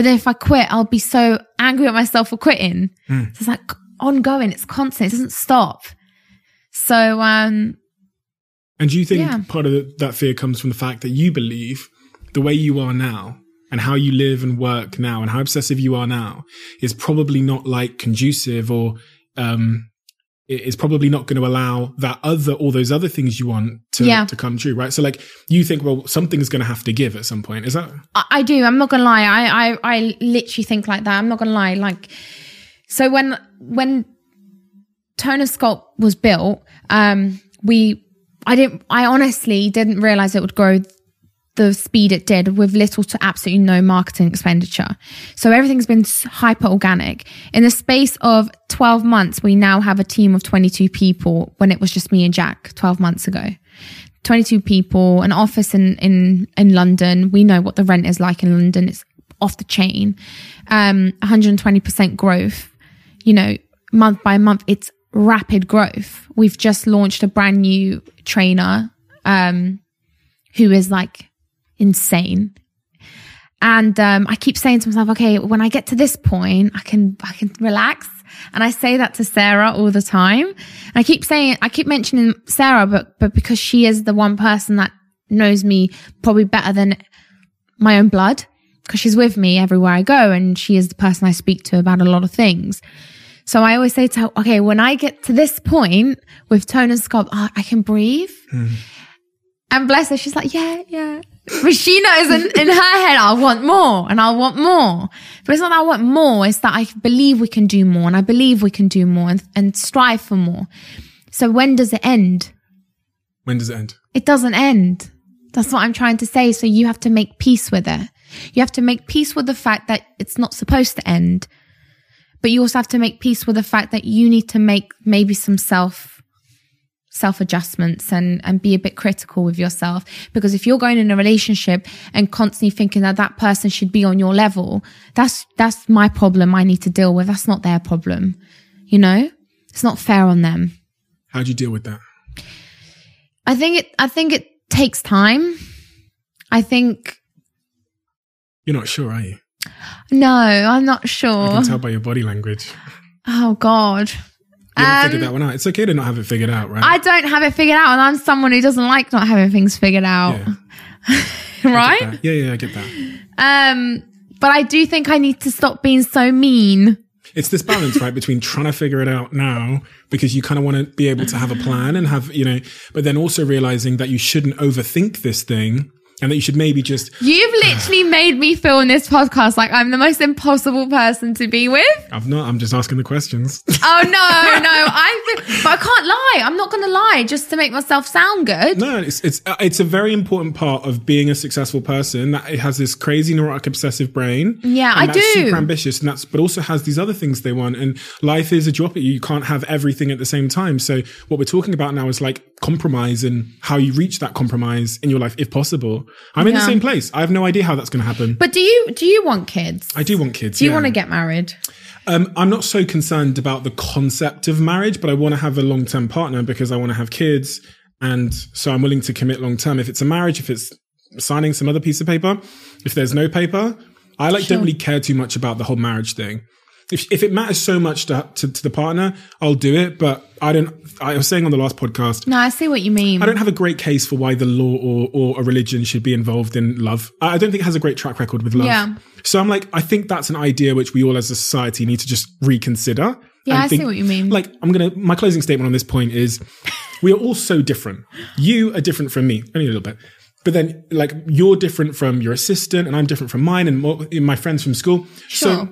But then if I quit, I'll be so angry at myself for quitting. Mm. So it's like ongoing. It's constant. It doesn't stop. So, um, and do you think yeah. part of the, that fear comes from the fact that you believe the way you are now and how you live and work now and how obsessive you are now is probably not like conducive or, um, is probably not going to allow that other all those other things you want to, yeah. to come true right so like you think well something's going to have to give at some point is that I, I do i'm not going to lie I, I i literally think like that i'm not going to lie like so when when Tone and Sculpt was built, um, we, I didn't, I honestly didn't realize it would grow the speed it did with little to absolutely no marketing expenditure. So everything's been hyper organic. In the space of 12 months, we now have a team of 22 people when it was just me and Jack 12 months ago. 22 people, an office in, in, in London. We know what the rent is like in London. It's off the chain. Um, 120% growth, you know, month by month. It's rapid growth. We've just launched a brand new trainer um, who is like insane. And um, I keep saying to myself, okay, when I get to this point, I can I can relax. And I say that to Sarah all the time. And I keep saying, I keep mentioning Sarah, but but because she is the one person that knows me probably better than my own blood, because she's with me everywhere I go, and she is the person I speak to about a lot of things. So I always say to her, okay, when I get to this point with tone and sculpt, oh, I can breathe. Mm. And bless her, she's like, yeah, yeah. But she knows in, in her head, I want more and I want more. But it's not that I want more. It's that I believe we can do more and I believe we can do more and, and strive for more. So when does it end? When does it end? It doesn't end. That's what I'm trying to say. So you have to make peace with it. You have to make peace with the fact that it's not supposed to end. But you also have to make peace with the fact that you need to make maybe some self self adjustments and and be a bit critical with yourself. Because if you're going in a relationship and constantly thinking that that person should be on your level that's that's my problem i need to deal with. That's not their problem you know? It's not fair on them. How do you deal with that? I think it i think it takes time. I think you're not sure are you? No, I'm not sure. I can tell by your body language. Oh God. You haven't um, figured that one out. It's okay to not have it figured out, right? I don't have it figured out, and I'm someone who doesn't like not having things figured out. Yeah. right? Yeah, yeah, I get that. Um, but I do think I need to stop being so mean. It's this balance, right, between trying to figure it out now because you kind of want to be able to have a plan and have, you know, but then also realizing that you shouldn't overthink this thing and that you should maybe just. You've literally made me feel in this podcast like I'm the most impossible person to be with. I've not. I'm just asking the questions. Oh no, no! I but I can't lie. I'm not going to lie just to make myself sound good. No, it's it's uh, it's a very important part of being a successful person that it has this crazy neurotic obsessive brain. Yeah, I do. Super ambitious, and that's but also has these other things they want. And life is a drop it. You can't have everything at the same time. So what we're talking about now is like compromise and how you reach that compromise in your life, if possible. I'm in yeah. the same place. I have no idea how that's going to happen. But do you do you want kids? I do want kids. Do you yeah. want to get married? Um, I'm not so concerned about the concept of marriage, but I want to have a long term partner because I want to have kids. And so I'm willing to commit long term. If it's a marriage, if it's signing some other piece of paper, if there's no paper, I like don't really care too much about the whole marriage thing. If, if it matters so much to, to, to the partner, I'll do it. But I don't, I was saying on the last podcast, No, I see what you mean. I don't have a great case for why the law or, or a religion should be involved in love. I don't think it has a great track record with love. Yeah. So I'm like, I think that's an idea which we all as a society need to just reconsider. Yeah, I see what you mean. Like, I'm going to, my closing statement on this point is we are all so different. You are different from me, only a little bit. But then, like, you're different from your assistant, and I'm different from mine, and my friends from school. Sure. So,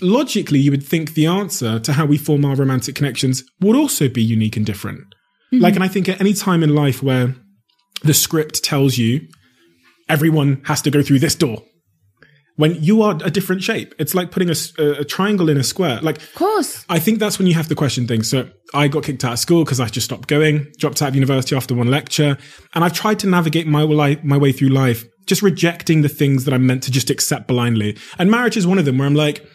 logically, you would think the answer to how we form our romantic connections would also be unique and different. Mm-hmm. Like, and I think at any time in life where the script tells you everyone has to go through this door, when you are a different shape, it's like putting a triangle in a square. Like, of course. I think that's when you have to question things. So I got kicked out of school because I just stopped going, dropped out of university after one lecture. And I've tried to navigate my life, my way through life, just rejecting the things that I'm meant to just accept blindly. And marriage is one of them where I'm like,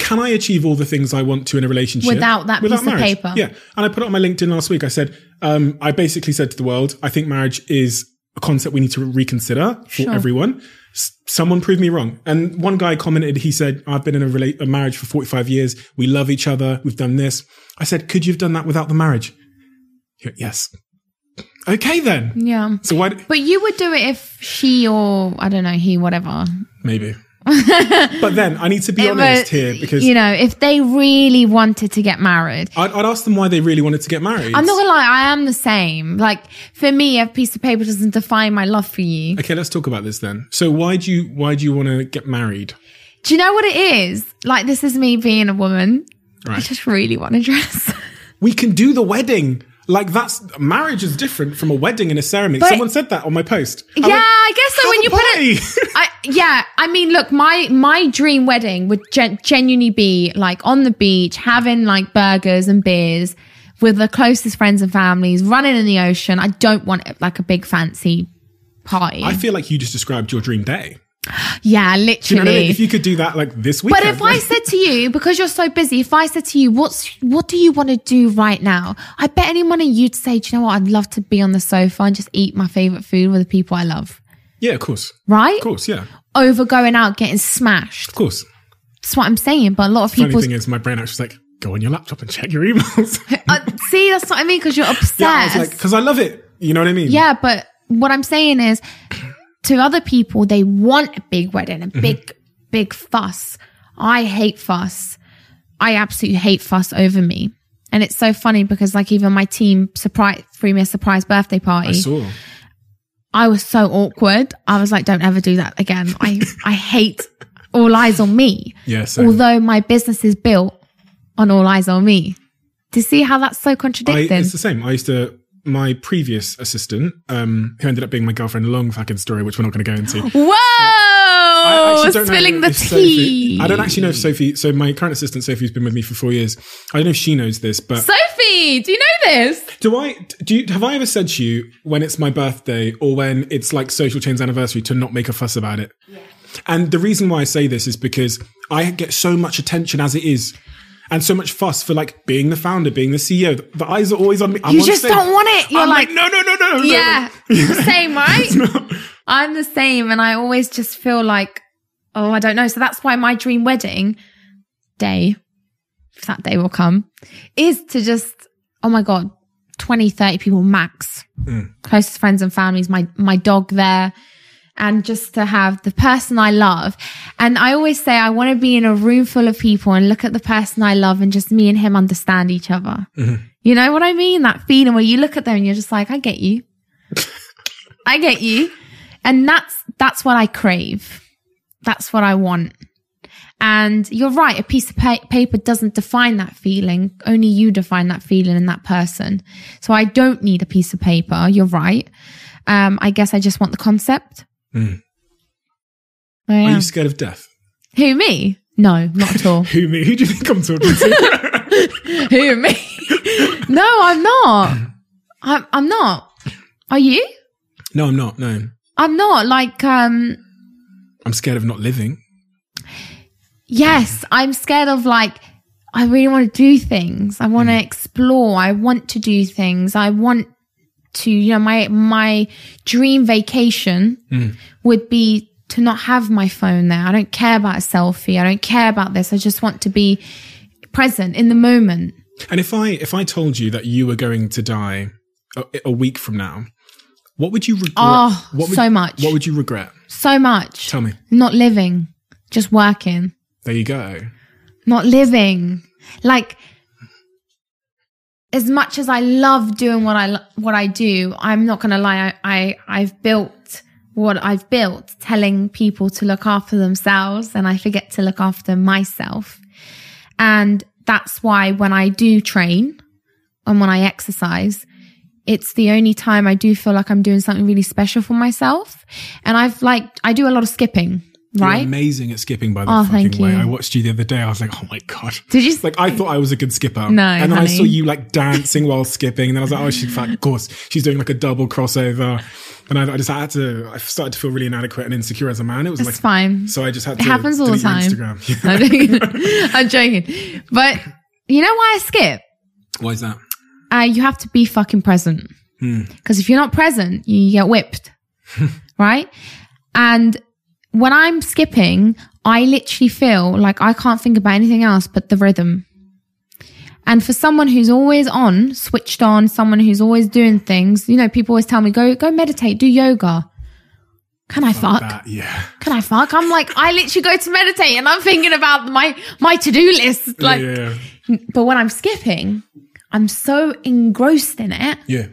can I achieve all the things I want to in a relationship Without that piece of paper? Yeah. And I put it on my LinkedIn last week. I said, um, I basically said to the world, I think marriage is a concept we need to reconsider for Sure. everyone. S- Someone proved me wrong. And one guy commented, he said, I've been in a, rela- a marriage for 45 years. We love each other. We've done this. I said, could you have done that without the marriage? Went, yes. Okay, then. Yeah. So why, But you would do it if she or, I don't know, he, whatever. maybe. but then I need to be It honest was- here because you know, if they really wanted to get married, I'd, I'd ask them why they really wanted to get married. I'm not gonna lie, I am the same. Like for me, a piece of paper doesn't define my love for you. Okay, let's talk about this then. So why do you, why do you want to get married? Do you know what it is? Like this is me being a woman. I just really want a dress. we can do the wedding. Like that's marriage is different from a wedding and a ceremony. But- Someone said that on my post. I yeah, went, I guess so. When you put it. I, yeah, I mean, look, my my dream wedding would gen- genuinely be like on the beach, having like burgers and beers with the closest friends and families, running in the ocean. I don't want like a big fancy party. I feel like you just described your dream day. Yeah, Do you literally. know I mean? If you could do that like this week. But if I said to you, because you're so busy, if I said to you, what's what do you want to do right now? I bet any money you'd say, do you know what? I'd love to be on the sofa and just eat my favorite food with the people I love. yeah, of course, Right? of course, yeah, Over going out getting smashed. of course. That's what I'm saying. But a lot of Funny people thing is, my brain actually like, go on your laptop and check your emails. uh, see. That's what I mean because you're obsessed. yeah, I like, because I love it. You know what I mean? Yeah, but what I'm saying is to other people, they want a big wedding, a Mm-hmm. big, big fuss. I hate fuss. I absolutely hate fuss over me. And it's so funny because like even my team surprise threw me a surprise birthday party. I saw. I was so awkward. I was like, don't ever do that again. I, I hate all eyes on me. Yeah. Although my business is built on all eyes on me. Do you see how that's so I, it's the same. I used to. My previous assistant, um, who ended up being my girlfriend, long fucking story, which we're not going to go into. Whoa! I don't know spilling the if Sophie- tea. I don't actually know if Sophie. So my current assistant Sophie's been with me for four years. I don't know if she knows this, but Sophie, do you know this? do I? Do you? Have I ever said to you when it's my birthday or when it's like Social Chain's anniversary to not make a fuss about it? Yeah. And the reason why I say this is because I get so much attention as it is. And so much fuss for like being the founder, being the CEO. The, the eyes are always on me. I'm You on just stage. don't want it. You're I'm like- no, no, no, no, no. Yeah, You're the same, right? I'm the same, and I always just feel like, oh, I don't know. So that's why my dream wedding day, if that day will come, is to just, oh my god, 20, 30 people max, Mm. closest friends and families, my my dog there. And just to have the person I love. And I always say I want to be in a room full of people and look at the person I love and just me and him understand each other. Mm-hmm. You know what I mean? That feeling where you look at them and you're just like, I get you. I get you. And that's, that's what I crave. That's what I want. And you're right. A piece of pa- paper doesn't define that feeling. Only you define that feeling in that person. So I don't need a piece of paper. You're right. Um, I guess I just want the concept. Mm. Are you scared of death? Who, me? No, not at all. Who me? Who do you think I'm talking to? Who, me? no, I'm not. I'm, I'm not. Are you? no, I'm not. No, I'm not. Like, um, I'm scared of not living. yes, I'm scared of like, I really want to do things. I want to explore. I want to do things. I want to, you know, my, my dream vacation hmm. would be to not have my phone there. I don't care about a selfie. I don't care about this. I just want to be present in the moment. And if I if I told you that you were going to die a, a week from now, what would you regret? Oh, what would, so much. What would you regret? So much. Tell me. Not living, just working. There you go. not living. Like as much as I love doing what I what I do, I'm not going to lie. I, I I've built what I've built, telling people to look after themselves, and I forget to look after myself. And that's why when I do train and when I exercise, it's the only time I do feel like I'm doing something really special for myself. And I've like I do a lot of skipping, You're right? amazing at skipping, by the Oh, fucking thank way. you. I watched you the other day. I was like, oh my god. Did you? Like I thought I was a good skipper. No, and then I saw you like dancing while skipping, and then I was like, oh, she's fat. Of course, she's doing like a double crossover, and I, I just had to. I started to feel really inadequate and insecure as a man. It was it's like fine. So I just had It to. happens all the time. Instagram. I'm joking. I'm joking. But you know why I skip? Why is that? Uh, you have to be fucking present. Because if you're not present, you get whipped. right? And when I'm skipping, I literally feel like I can't think about anything else but the rhythm. And for someone who's always on, switched on, someone who's always doing things, you know, people always tell me, go, go meditate, do yoga. Can I fuck? That, yeah. Can I fuck? I'm like, I literally go to meditate and I'm thinking about my, my to-do list. Like, yeah, but when I'm skipping, I'm so engrossed in it yeah.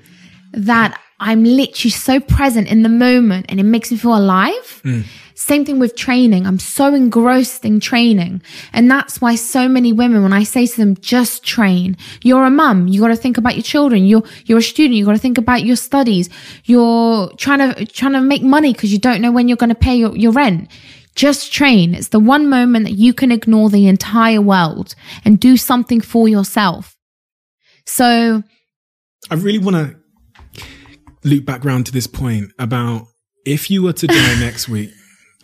that I'm literally so present in the moment and it makes me feel alive. Mm. Same thing with training. I'm so engrossed in training. And that's why so many women, when I say to them, just train, you're a mum. You got to think about your children. You're, you're a student. You got to think about your studies. You're trying to, trying to make money because you don't know when you're going to pay your, your rent. Just train. It's the one moment that you can ignore the entire world and do something for yourself. So I really want to loop back round to this point about if you were to die next week.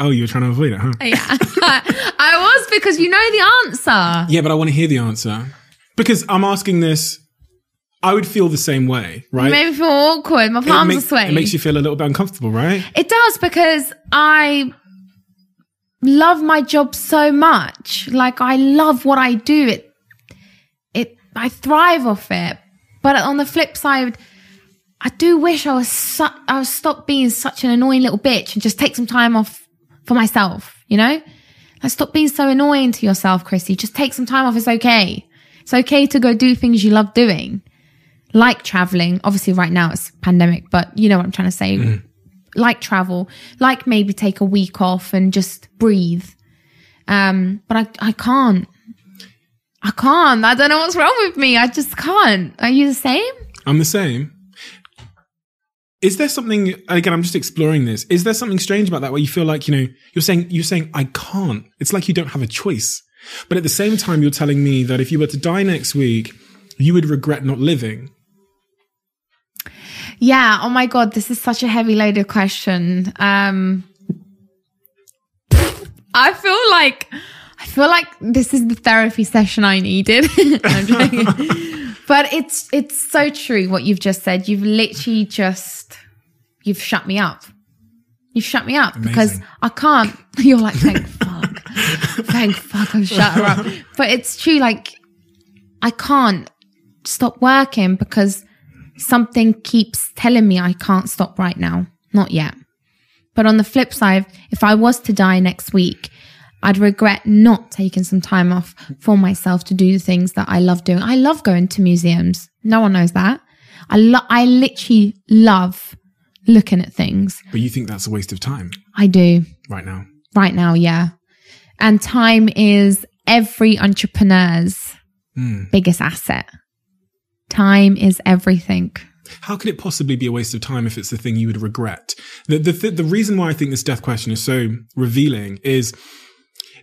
Oh, you were trying to avoid it, huh? Yeah. I was because you know the answer. Yeah, but I want to hear the answer because I'm asking this. I would feel the same way, right? It made me feel awkward. My palms makes- are sweaty. it makes you feel a little bit uncomfortable, right? It does because I love my job so much. Like I love what I do. It it I thrive off it. But on the flip side, I do wish I was su- I was stop being such an annoying little bitch and just take some time off for myself, you know? Like stop being so annoying to yourself, Krissy. Just take some time off. It's okay. It's okay to go do things you love doing. Like traveling. Obviously right now it's pandemic, but you know what I'm trying to say. Like travel, like maybe take a week off and just breathe. Um, but I, I can't. I can't. I don't know what's wrong with me. I just can't. Are you the same? I'm the same. Is there something again? I'm just exploring this. Is there something strange about that where you feel like you know you're saying you're saying I can't? It's like you don't have a choice. But at the same time, you're telling me that if you were to die next week, you would regret not living. Yeah. Oh my God. This is such a heavy loaded question. Um, I feel like, I feel like this is the therapy session I needed. But it's, it's so true what you've just said. You've literally just, you've shut me up. You've shut me up because I can't. You're like, thank fuck. thank fuck I've shut her up. But it's true. Like, I can't stop working because something keeps telling me I can't stop right now. Not yet. But on the flip side, if I was to die next week, I'd regret not taking some time off for myself to do the things that I love doing. I love going to museums. No one knows that. I lo- I literally love looking at things. But you think that's a waste of time I do right now. right now, yeah. And time is every entrepreneur's hmm. biggest asset. Time is everything. How could it possibly be a waste of time if it's the thing you would regret? The the th- the reason why I think this death question is so revealing is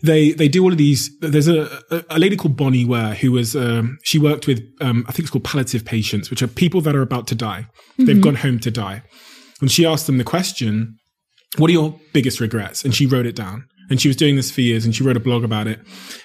they they do all of these. There's a a, lady called Bronnie Ware who was um, she worked with um, I think it's called palliative patients, which are people that are about to die. They've gone home to die, and she asked them the question, "What are your biggest regrets?" And she wrote it down. And she was doing this for years, and she wrote a blog about it.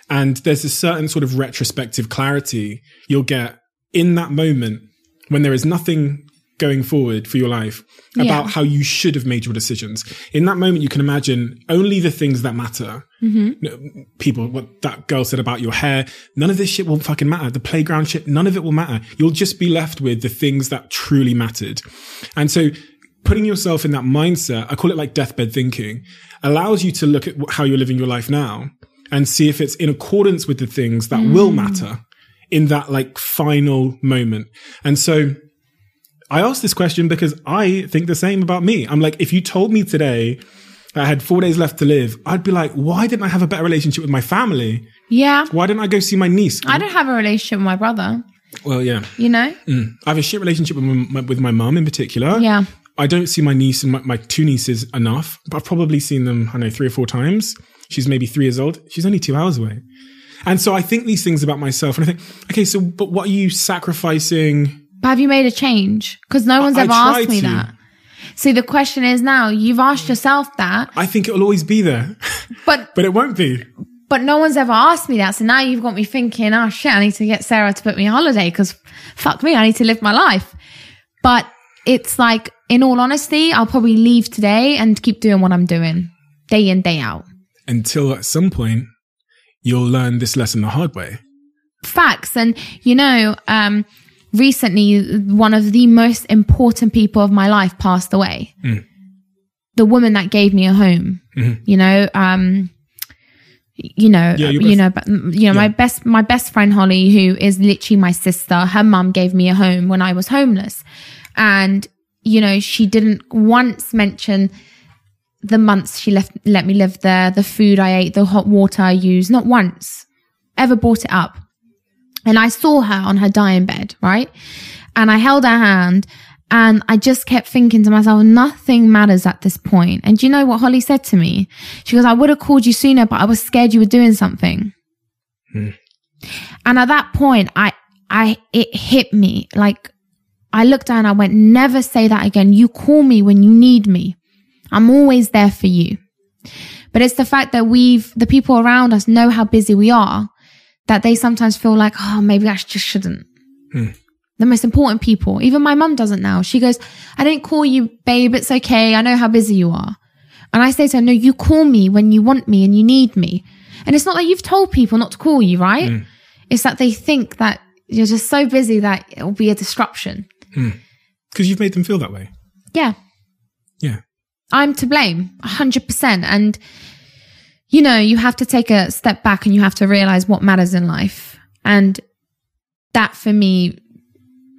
And there's a certain sort of retrospective clarity you'll get in that moment when there is nothing going forward for your life about Yeah. how you should have made your decisions. In that moment, you can imagine only the things that matter. Mm-hmm. No, People, what that girl said about your hair, none of this shit will fucking matter. The playground shit, none of it will matter. You'll just be left with the things that truly mattered. And so putting yourself in that mindset, I call it like deathbed thinking, allows you to look at how you're living your life now and see if it's in accordance with the things that will mm. matter in that like final moment. And so I asked this question because I think the same about me. I'm like, if you told me today I had four days left to live, I'd be like, why didn't I have a better relationship with my family? Yeah. Why didn't I go see my niece? I don't have a relationship with my brother, well, yeah. you know? Mm. I have a shit relationship with my, with my mum in particular. Yeah. I don't see my niece and my, my two nieces enough, but I've probably seen them, I don't know, three or four times. She's maybe three years old. She's only two hours away. And so I think these things about myself and I think, okay, so, but what are you sacrificing? But have you made a change? Because no one's I ever tried asked me to. that. See, the question is now, you've asked yourself that, I think it'll always be there, but but it won't be. but no one's ever asked me that. So now you've got me thinking, oh shit, I need to get Sarah to put me on holiday because fuck me, I need to live my life. But it's like, in all honesty, I'll probably leave today and keep doing what I'm doing day in, day out. Until at some point, you'll learn this lesson the hard way. Facts. And, you know, um, recently, one of the most important people of my life passed away. The woman that gave me a home, you know, um, you know, Yeah, you know, but you know, my best, my best friend Holly, who is literally my sister, her mum gave me a home when I was homeless. And, you know, she didn't once mention the months she left, let me live there, the food I ate, the hot water I used, not once ever brought it up. And I saw her on her dying bed, right? And I held her hand and I just kept thinking to myself, nothing matters at this point. And do you know what Holly said to me? She goes, I would have called you sooner, but I was scared you were doing something. Hmm. And at that point, I, I, it hit me like I looked down, I went, never say that again. You call me when you need me. I'm always there for you. But it's the fact that we've, the people around us know how busy we are that they sometimes feel like, oh, maybe I just shouldn't. Hmm. The most important people, even my mum doesn't now. She goes, I didn't call you, babe. It's okay. I know how busy you are. And I say to her, no, you call me when you want me and you need me. And it's not that you've told people not to call you, right? Hmm. It's that they think that you're just so busy that it will be a disruption. Hmm. Because you've made them feel that way. Yeah. Yeah. I'm to blame 100%. And, you know, you have to take a step back and you have to realize what matters in life. And that for me,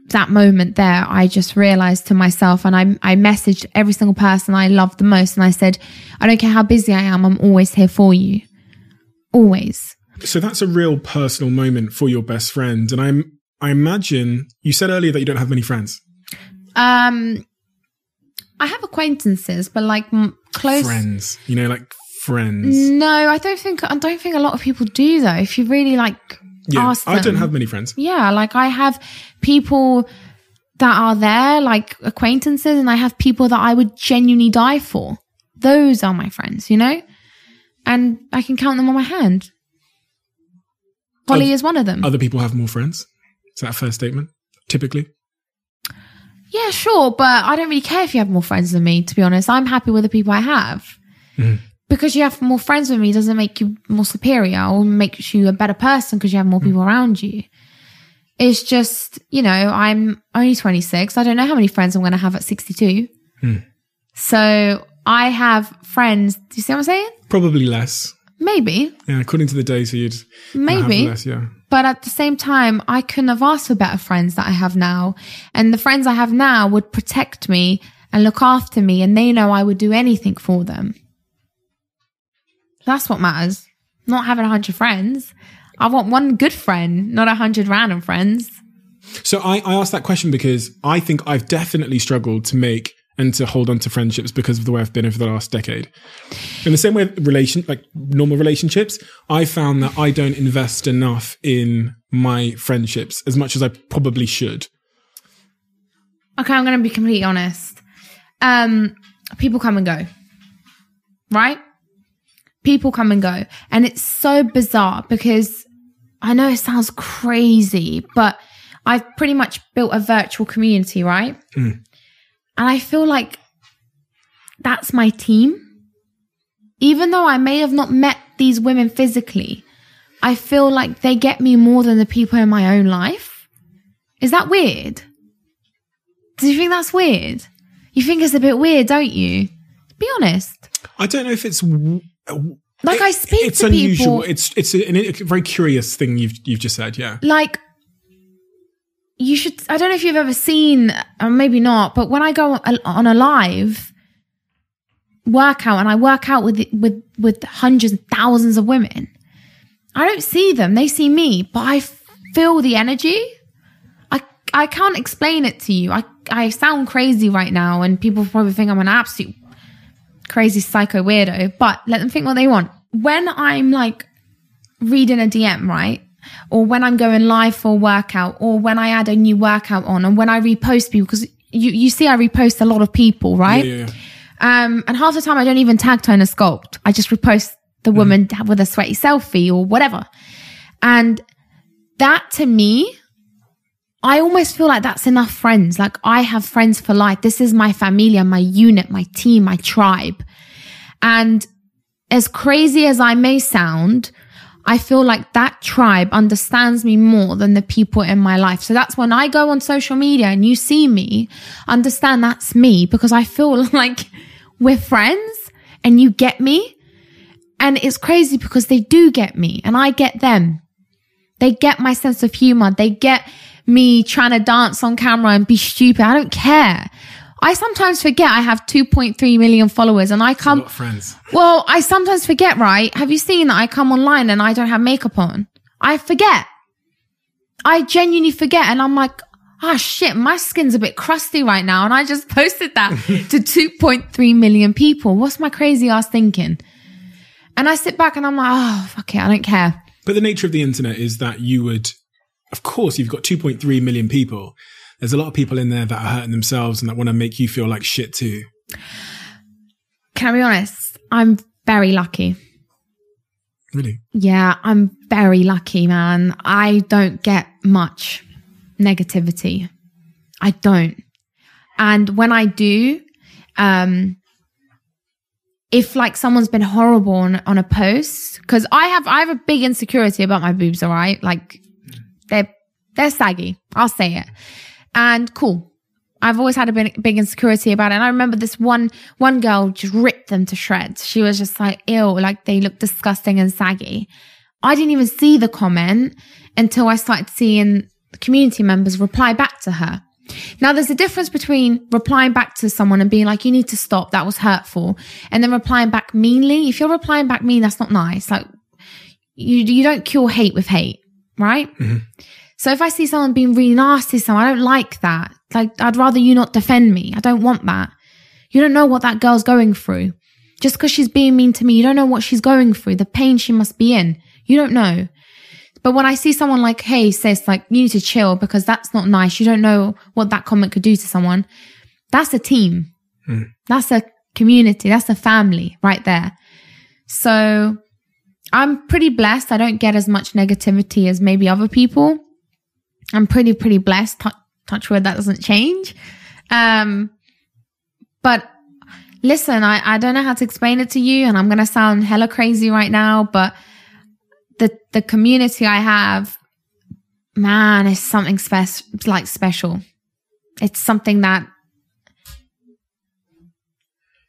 that moment there, I just realized to myself and I, I messaged every single person I loved the most. And I said, I don't care how busy I am, I'm always here for you. Always. So that's a real personal moment for your best friend. And I'm, I imagine you said earlier that you don't have many friends. Um, I have acquaintances, but like m- close. Friends, you know, like friends. No, I don't think I don't think a lot of people do though. If you really like Yeah, ask I don't have many friends. Yeah, like I have people that are there, like acquaintances, and I have people that I would genuinely die for. Those are my friends, you know? And I can count them on my hand. Holly Oth- is one of them. Other people have more friends. Is that a fair statement? Typically. yeah, sure, but I don't really care if you have more friends than me, to be honest. I'm happy with the people I have. Mm-hmm. Because you have more friends with me doesn't make you more superior or makes you a better person because you have more people mm. around you. It's just, you know, I'm only 26. I don't know how many friends I'm going to have at 62. Hmm. So I have friends. Do you see what I'm saying? Probably less. Maybe, Yeah, according to the data, you'd maybe. less. Yeah. But at the same time, I couldn't have asked for better friends that I have now. And the friends I have now would protect me and look after me, and they know I would do anything for them. That's what matters. Not having a hundred friends. I want one good friend, not a hundred random friends. So I, I asked that question because I think I've definitely struggled to make and to hold on to friendships because of the way I've been over the last decade. In the same way, relation like normal relationships, I found that I don't invest enough in my friendships as much as I probably should. Okay, I'm going to be completely honest. Um, people come and go, right? People come and go. And it's so bizarre because I know it sounds crazy, but I've pretty much built a virtual community, right? Hmm. And I feel like that's my team. Even though I may have not met these women physically, I feel like they get me more than the people in my own life. Is that weird? Do you think that's weird? You think it's a bit weird, don't you? Be honest. I don't know if it's Like I speak it's to unusual. people. It's it's a, a very curious thing you've you've just said. Yeah. like you should i don't know if you've ever seen or maybe not but when i go on- on a live workout and i work out with with with hundreds and thousands of women i don't see them they see me but i feel the energy i i can't explain it to you i i sound crazy right now and people probably think i'm an absolute crazy psycho weirdo but let them think what they want when i'm like reading a DM, right? Or when I'm going live for a workout, or when I add a new workout on, and when I repost people, because you, you see, I repost a lot of people, right? Yeah, yeah, Um, and half the time I don't even tag Tone and Sculpt. I just repost the woman with a sweaty selfie or whatever. And that to me, I almost feel like that's enough friends. Like I have friends for life. This is my familia, my unit, my team, my tribe. And as crazy as I may sound, I feel like that tribe understands me more than the people in my life. So that's when I go on social media and you see me, understand that's me because I feel like we're friends and you get me. And it's crazy because they do get me and I get them. They get my sense of humor. They get me trying to dance on camera and be stupid. I don't care. I sometimes forget I have 2.3 million followers and I come, friends. well, I sometimes forget, right? Have you seen that I come online and I don't have makeup on? I forget. I genuinely forget. And I'm like, ah, shit, my skin's a bit crusty right now. And I just posted that to 2.3 million people. What's my crazy ass thinking? And I sit back and I'm like, oh, fuck it. I don't care. But the nature of the internet is that you would, of course, you've got 2.3 million people. There's a lot of people in there that are hurting themselves and that want to make you feel like shit too. Can I be honest? I'm very lucky. Really? Yeah, I'm very lucky, man. I don't get much negativity. I don't. And when I do, um, if like someone's been horrible on, on a post, because I have I have a big insecurity about my boobs, all right? Like they're they're saggy. I'll say it. And cool. I've always had a big, big insecurity about it. And I remember this one one girl just ripped them to shreds. She was just like, ew, like they look disgusting and saggy. I didn't even see the comment until I started seeing community members reply back to her. Now there's a difference between replying back to someone and being like, you need to stop, that was hurtful, and then replying back meanly. If you're replying back mean, that's not nice. Like you you don't cure hate with hate, right? Mm-hmm. So if I see someone being really nasty to someone, I don't like that. Like I'd rather you not defend me. I don't want that. You don't know what that girl's going through. Just because she's being mean to me, you don't know what she's going through, the pain she must be in. You don't know. But when I see someone like, hey, says like, you need to chill because that's not nice. You don't know what that comment could do to someone. That's a team. Mm. That's a community. That's a family right there. So I'm pretty blessed. I don't get as much negativity as maybe other people. I'm pretty, pretty blessed. Touch, touch wood, that doesn't change. Um, but listen, I, I don't know how to explain it to you, and I'm going to sound hella crazy right now, but the, the community I have, man, is something special, like special. It's something that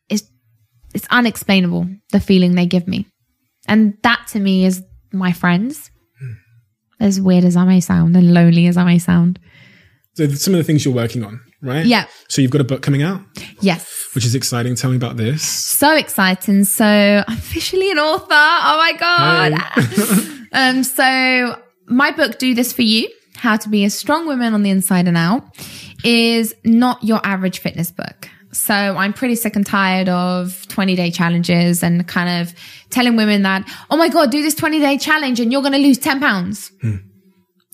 is, it's unexplainable, the feeling they give me. And that to me is my friends. As weird as I may sound and lonely as I may sound. So some of the things you're working on, right? Yeah. So you've got a book coming out, Yes. which is exciting. Tell me about this. So exciting. So I'm officially an author. Oh my God. um, so my book, Do This For You, How to Be a Strong Woman on the Inside and Out, is not your average fitness book. So I'm pretty sick and tired of 20 day challenges and kind of telling women that, oh my God, do this 20 day challenge and you're going to lose 10 pounds.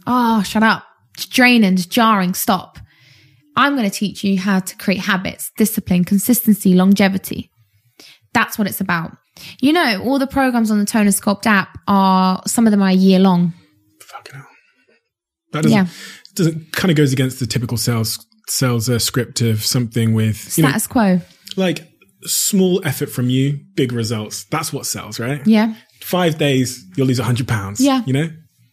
Oh, shut up. It's draining, it's jarring. Stop. I'm going to teach you how to create habits, discipline, consistency, longevity. That's what it's about. You know, all the programs on the Tone and Sculpt app are, some of them are a year long. Fucking hell. That doesn't, Yeah. doesn't kind of goes against the typical sales sales a script of something with you know, Status quo. like small effort from you, big results. That's what sells, right? Yeah. Five days, you'll lose a hundred pounds. Yeah. you know.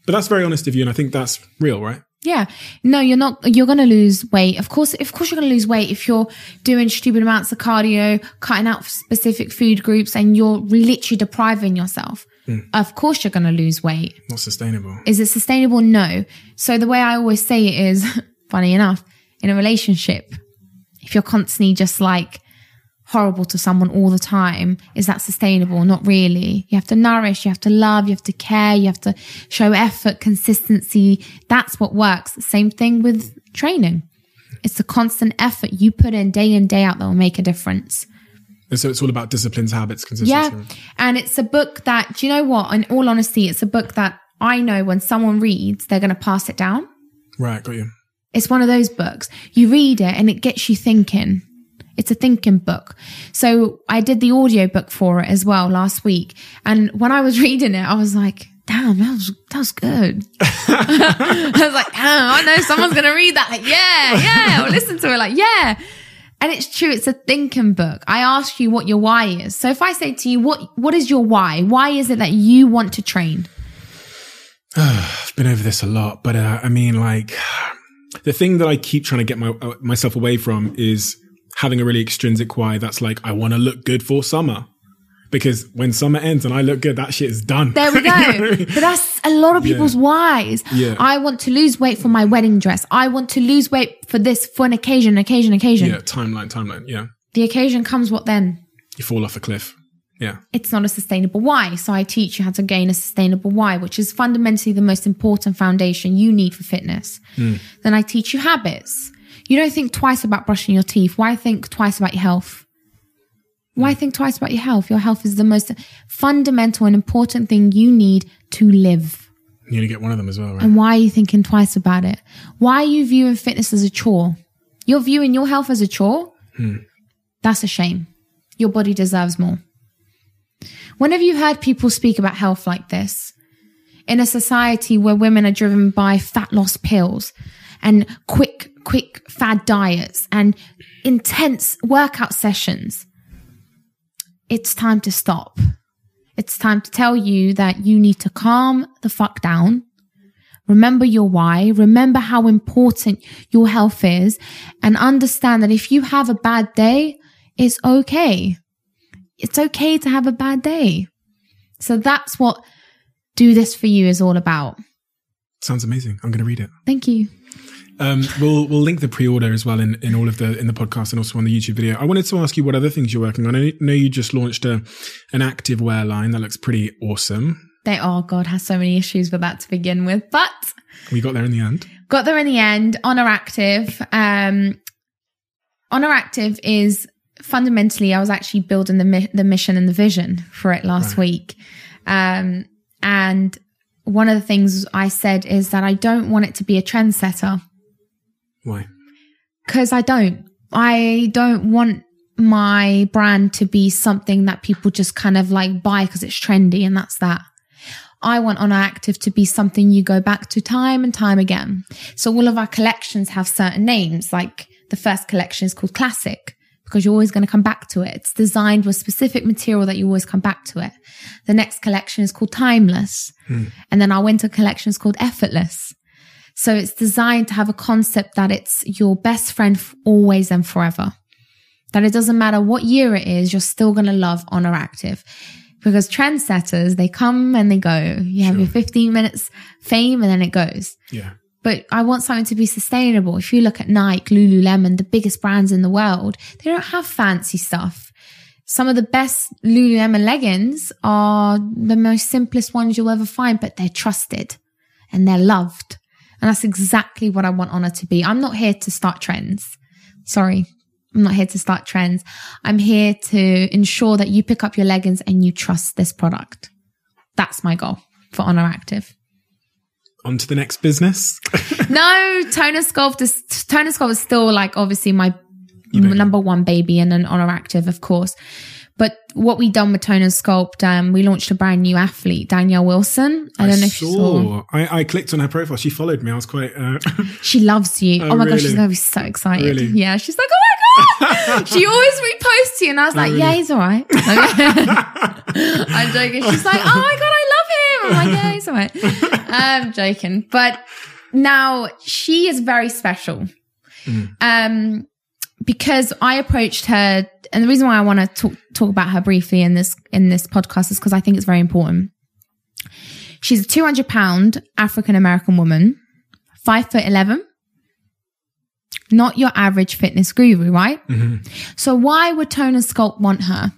But that's very honest of you, and I think that's real, right? Yeah. No, you're not, you're going to lose weight. Of course, of course you're going to lose weight if you're doing stupid amounts of cardio, cutting out specific food groups and you're literally depriving yourself. Hmm. Of course you're going to lose weight. Not sustainable. Is it sustainable? No. So the way I always say it is, funny enough, in a relationship, if you're constantly just like horrible to someone all the time, is that sustainable? Not really. You have to nourish, you have to love, you have to care, you have to show effort, consistency. That's what works. Same thing with training. It's the constant effort you put in day in, day out that will make a difference. And so it's all about disciplines, habits, consistency. Yeah. And it's a book that, do you know what? In all honesty, it's a book that I know when someone reads, they're going to pass it down. Right, got you. It's one of those books. You read it and it gets you thinking. It's a thinking book. So I did the audio book for it as well last week. And when I was reading it, I was like, damn, that was, that was good. I was like, damn, I know someone's going to read that. Like, yeah, yeah. Or listen to it like, yeah. And it's true. It's a thinking book. I ask you what your why is. So if I say to you, what, what is your why? Why is it that you want to train? I've been over this a lot, but uh, I mean, like, the thing that I keep trying to get my, uh, myself away from is having a really extrinsic why that's like, I want to look good for summer. Because when summer ends and I look good, that shit is done. There we You know I go. mean? but that's a lot of people's whys. Yeah. I want to lose weight for my wedding dress. I want to lose weight for this, for an occasion, occasion, occasion. yeah, timeline, timeline. Yeah. The occasion comes what then? You fall off a cliff. Yeah. It's not a sustainable why. So I teach you how to gain a sustainable why, which is fundamentally the most important foundation you need for fitness. Hmm. Then I teach you habits. You don't think twice about brushing your teeth. Why think twice about your health? Why think twice about your health? Your health is the most fundamental and important thing you need to live. You only get one of them as well, right? And why are you thinking twice about it? Why are you viewing fitness as a chore? You're viewing your health as a chore? Hmm. That's a shame. Your body deserves more. When have you heard people speak about health like this? In a society where women are driven by fat loss pills and quick, quick fad diets and intense workout sessions, it's time to stop. It's time to tell you that you need to calm the fuck down. Remember your why. Remember how important your health is and understand that if you have a bad day, it's okay. It's okay to have a bad day. So that's what do this for you is all about. Sounds amazing. I'm going to read it. Thank you. Um, we'll we'll link the pre-order as well in, in all of the in the podcast and also on the YouTube video. I wanted to ask you what other things you're working on. I know you just launched a an active wear line that looks pretty awesome. They, oh God, has so many issues with that to begin with, but We got there in the end. got there in the end. Oner Active. Um, Oner Active is fundamentally, I was actually building the mi- the mission and the vision for it last week, um, and one of the things I said is that I don't want it to be a trendsetter Why? because I don't. I don't want my brand to be something that people just kind of like buy because it's trendy and that's that. I want Oner Active to be something you go back to time and time again. So all of our collections have certain names. Like the first collection is called Classic because you're always going to come back to it. It's designed with specific material that you always come back to it. The next collection is called Timeless. Hmm. And then our winter collection is called Effortless. So it's designed to have a concept that it's your best friend always and forever. That it doesn't matter what year it is, you're still going to love Oner Active. Because trendsetters, they come and they go. You have your 15 minutes fame and then it goes. Yeah. But I want something to be sustainable. If you look at Nike, Lululemon, the biggest brands in the world, they don't have fancy stuff. Some of the best Lululemon leggings are the most simplest ones you'll ever find, but they're trusted and they're loved. And that's exactly what I want Oner to be. I'm not here to start trends. Sorry. I'm not here to start trends. I'm here to ensure that you pick up your leggings and you trust this product. That's my goal for Oner Active. On to the next business. No, Tone and Sculpt is Tone and Sculpt is still like obviously my number one baby and an Oner Active, of course. But what we done with Tone and Sculpt, um, we launched a brand new athlete, Danielle Wilson. I don't know if you saw. I, I clicked on her profile. She followed me. I was quite. Uh, She loves you. Oh, Oh, my gosh, she's gonna be so excited. Really? Yeah, she's like, oh my god. she always reposts you, and I was like, really? yeah, he's all right. I'm joking. She's like, oh my god, I love him. I'm like, yeah, he's all right. I'm joking, but now she is very special. Um, because I approached her, and the reason why I want to talk talk about her briefly in this in this podcast is because I think it's very important. She's a 200 pound African American woman, five foot 11. Not your average fitness guru, right? So why would Tone and Sculpt want her?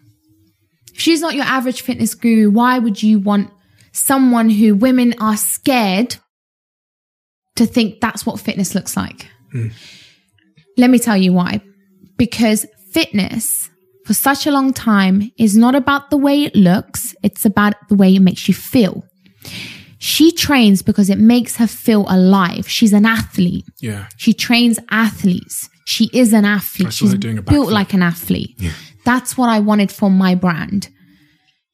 If she's not your average fitness guru, why would you want someone who women are scared to think that's what fitness looks like? Let me tell you why. Because fitness for such a long time is not about the way it looks, it's about the way it makes you feel. She trains because it makes her feel alive. She's an athlete. yeah. She trains athletes. She is an athlete. I saw her She's built like an athlete. Yeah. That's what I wanted for my brand.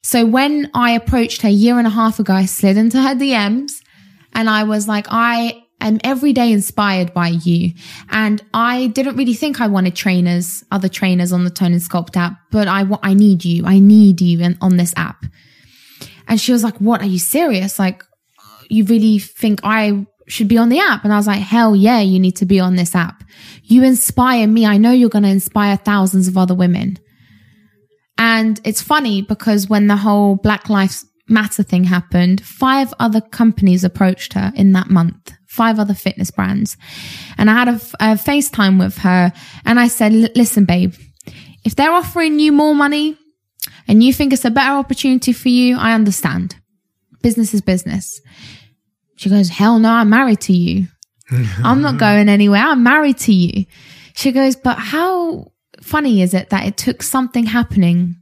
So when I approached her a year and a half ago, I slid into her DMs and I was like, I am every day inspired by you. And I didn't really think I wanted trainers, other trainers on the Tone and Sculpt app, but I, I need you. I need you in, on this app. And she was like, what? Are you serious? Like, you really think I should be on the app? And I was like, hell yeah, you need to be on this app. You inspire me. I know you're going to inspire thousands of other women. And it's funny because when the whole Black Lives Matter thing happened, five other companies approached her in that month, five other fitness brands. And I had a, a FaceTime with her and I said, listen, babe, if they're offering you more money and you think it's a better opportunity for you, I understand. Business is business. She goes, hell no, I'm married to you. I'm not going anywhere. I'm married to you. She goes, but how funny is it that it took something happening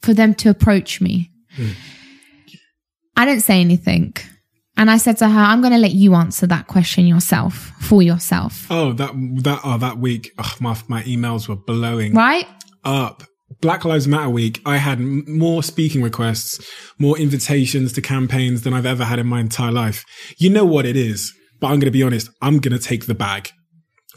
for them to approach me? I didn't say anything. And I said to her, I'm going to let you answer that question yourself for yourself. Oh, that that oh, that week, my my emails were blowing Right? up. Black Lives Matter week, I had more speaking requests, more invitations to campaigns than I've ever had in my entire life. You know what it is, but I'm going to be honest. I'm going to take the bag.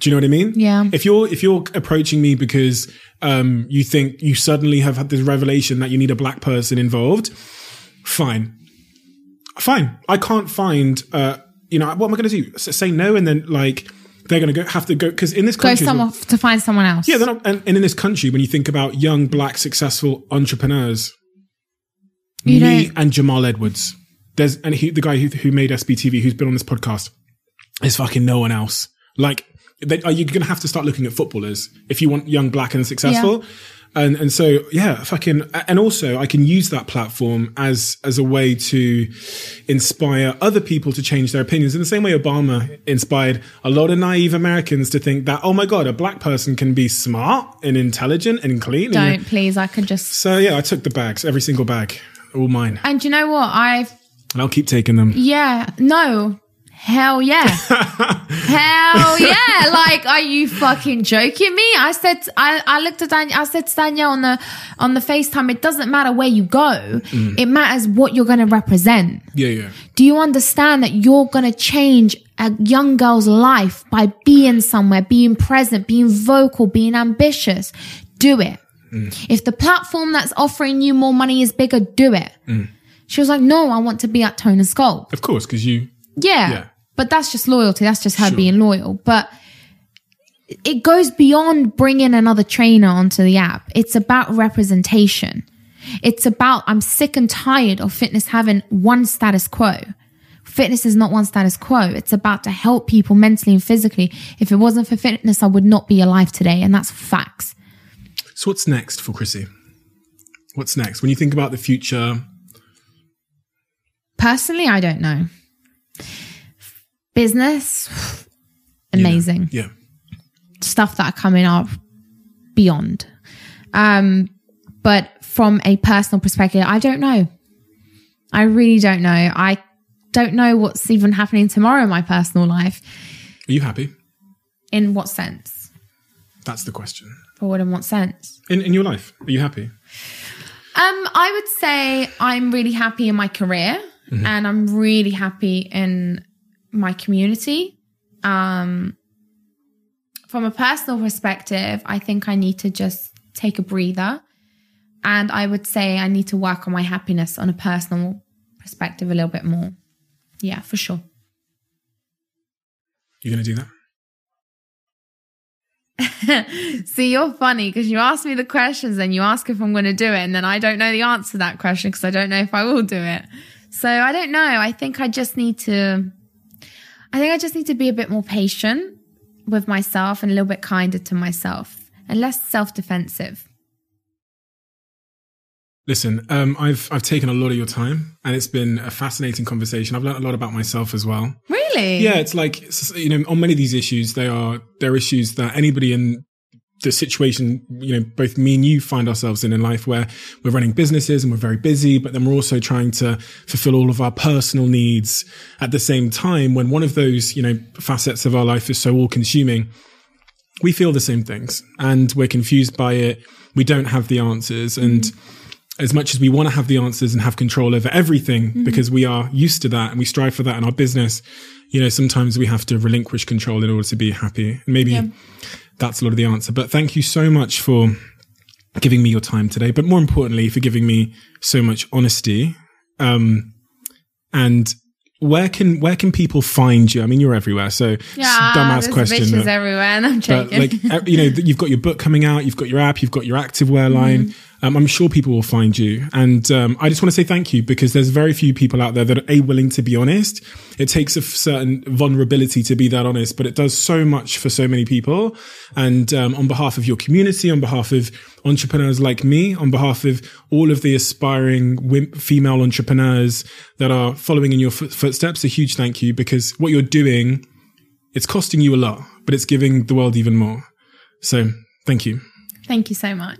Do you know what I mean? Yeah. If you're if you're approaching me because um you think you suddenly have had this revelation that you need a black person involved, fine, fine. I can't find uh you know what am I going to do? Say no and then like they're going to go have to go because in this Go country someone to find someone else. yeah, not, and, and in this country, when you think about young black successful entrepreneurs, You me don't- and Jamal Edwards, there's and he, the guy who, who made SBTV, who's been on this podcast, there's fucking no one else. Like, they, are you going to have to start looking at footballers if you want young black and successful? And and so yeah, fucking, and also I can use that platform as as a way to inspire other people to change their opinions in the same way Obama inspired a lot of naive Americans to think that oh my god, a black person can be smart and intelligent and clean. Don't, please. I can just. so yeah, I took the bags, every single bag, all mine, And you know what? I've and I'll keep taking them. Yeah, no. Hell yeah. Hell yeah. Like, are you fucking joking me? I said, I, I looked at Danielle, I said to Danielle on the, on the FaceTime, it doesn't matter where you go. Mm. It matters what you're going to represent. Yeah, yeah. Do you understand that you're going to change a young girl's life by being somewhere, being present, being vocal, being ambitious? Do it. Mm. If the platform that's offering you more money is bigger, do it. Mm. She was like, no, I want to be at Tone and Sculpt. Of course, because you. Yeah. Yeah. But that's just loyalty. That's just her Sure. being loyal. But it goes beyond bringing another trainer onto the app. It's about representation. It's about, I'm sick and tired of fitness having one status quo. Fitness is not one status quo. It's about to help people mentally and physically. If it wasn't for fitness, I would not be alive today. And that's facts. So what's next for Krissy? What's next when you think about the future? Personally, I don't know. Business, amazing. Yeah, stuff that are coming up beyond. Um, but from a personal perspective, I don't know. I really don't know. I don't know what's even happening tomorrow in my personal life. are you happy? In what sense? That's the question. For what in what sense? In in your life, are you happy? Um, I would say I'm really happy in my career and I'm really happy in my community. Um, from a personal perspective, I think I need to just take a breather. And I would say I need to work on my happiness on a personal perspective a little bit more. Yeah, for sure. You're going to do that? See, you're funny because you ask me the questions and you ask if I'm going to do it. And then I don't know the answer to that question because I don't know if I will do it. So I don't know. I think I just need to, I think I just need to be a bit more patient with myself and a little bit kinder to myself and less self defensive. Listen, um, I've I've taken a lot of your time, and it's been a fascinating conversation. I've learned a lot about myself as well. Really? Yeah, it's like you know, on many of these issues, they are they're issues that anybody in the situation, you know, both me and you find ourselves in in life where we're running businesses and we're very busy, but then we're also trying to fulfill all of our personal needs at the same time. When one of those, you know, facets of our life is so all consuming, we feel the same things and we're confused by it. We don't have the answers. And mm-hmm. as much as we want to have the answers and have control over everything mm-hmm. because we are used to that and we strive for that in our business, you know, sometimes we have to relinquish control in order to be happy. And maybe Yeah. That's a lot of the answer. But thank you so much for giving me your time today, but more importantly, for giving me so much honesty. Um, and where can where can people find you? I mean, you're everywhere, so Yeah, dumbass question. everywhere, and I'm but like you know, you've got your book coming out, you've got your app, you've got your activewear line. Mm-hmm. Um, I'm sure people will find you, and um, I just want to say thank you because there's very few people out there that are a willing to be honest. It takes a certain vulnerability to be that honest, but it does so much for so many people. And um, on behalf of your community, on behalf of entrepreneurs like me, on behalf of all of the aspiring female entrepreneurs that are following in your footsteps, a huge thank you because what you're doing it's costing you a lot, but it's giving the world even more. So thank you. Thank you so much.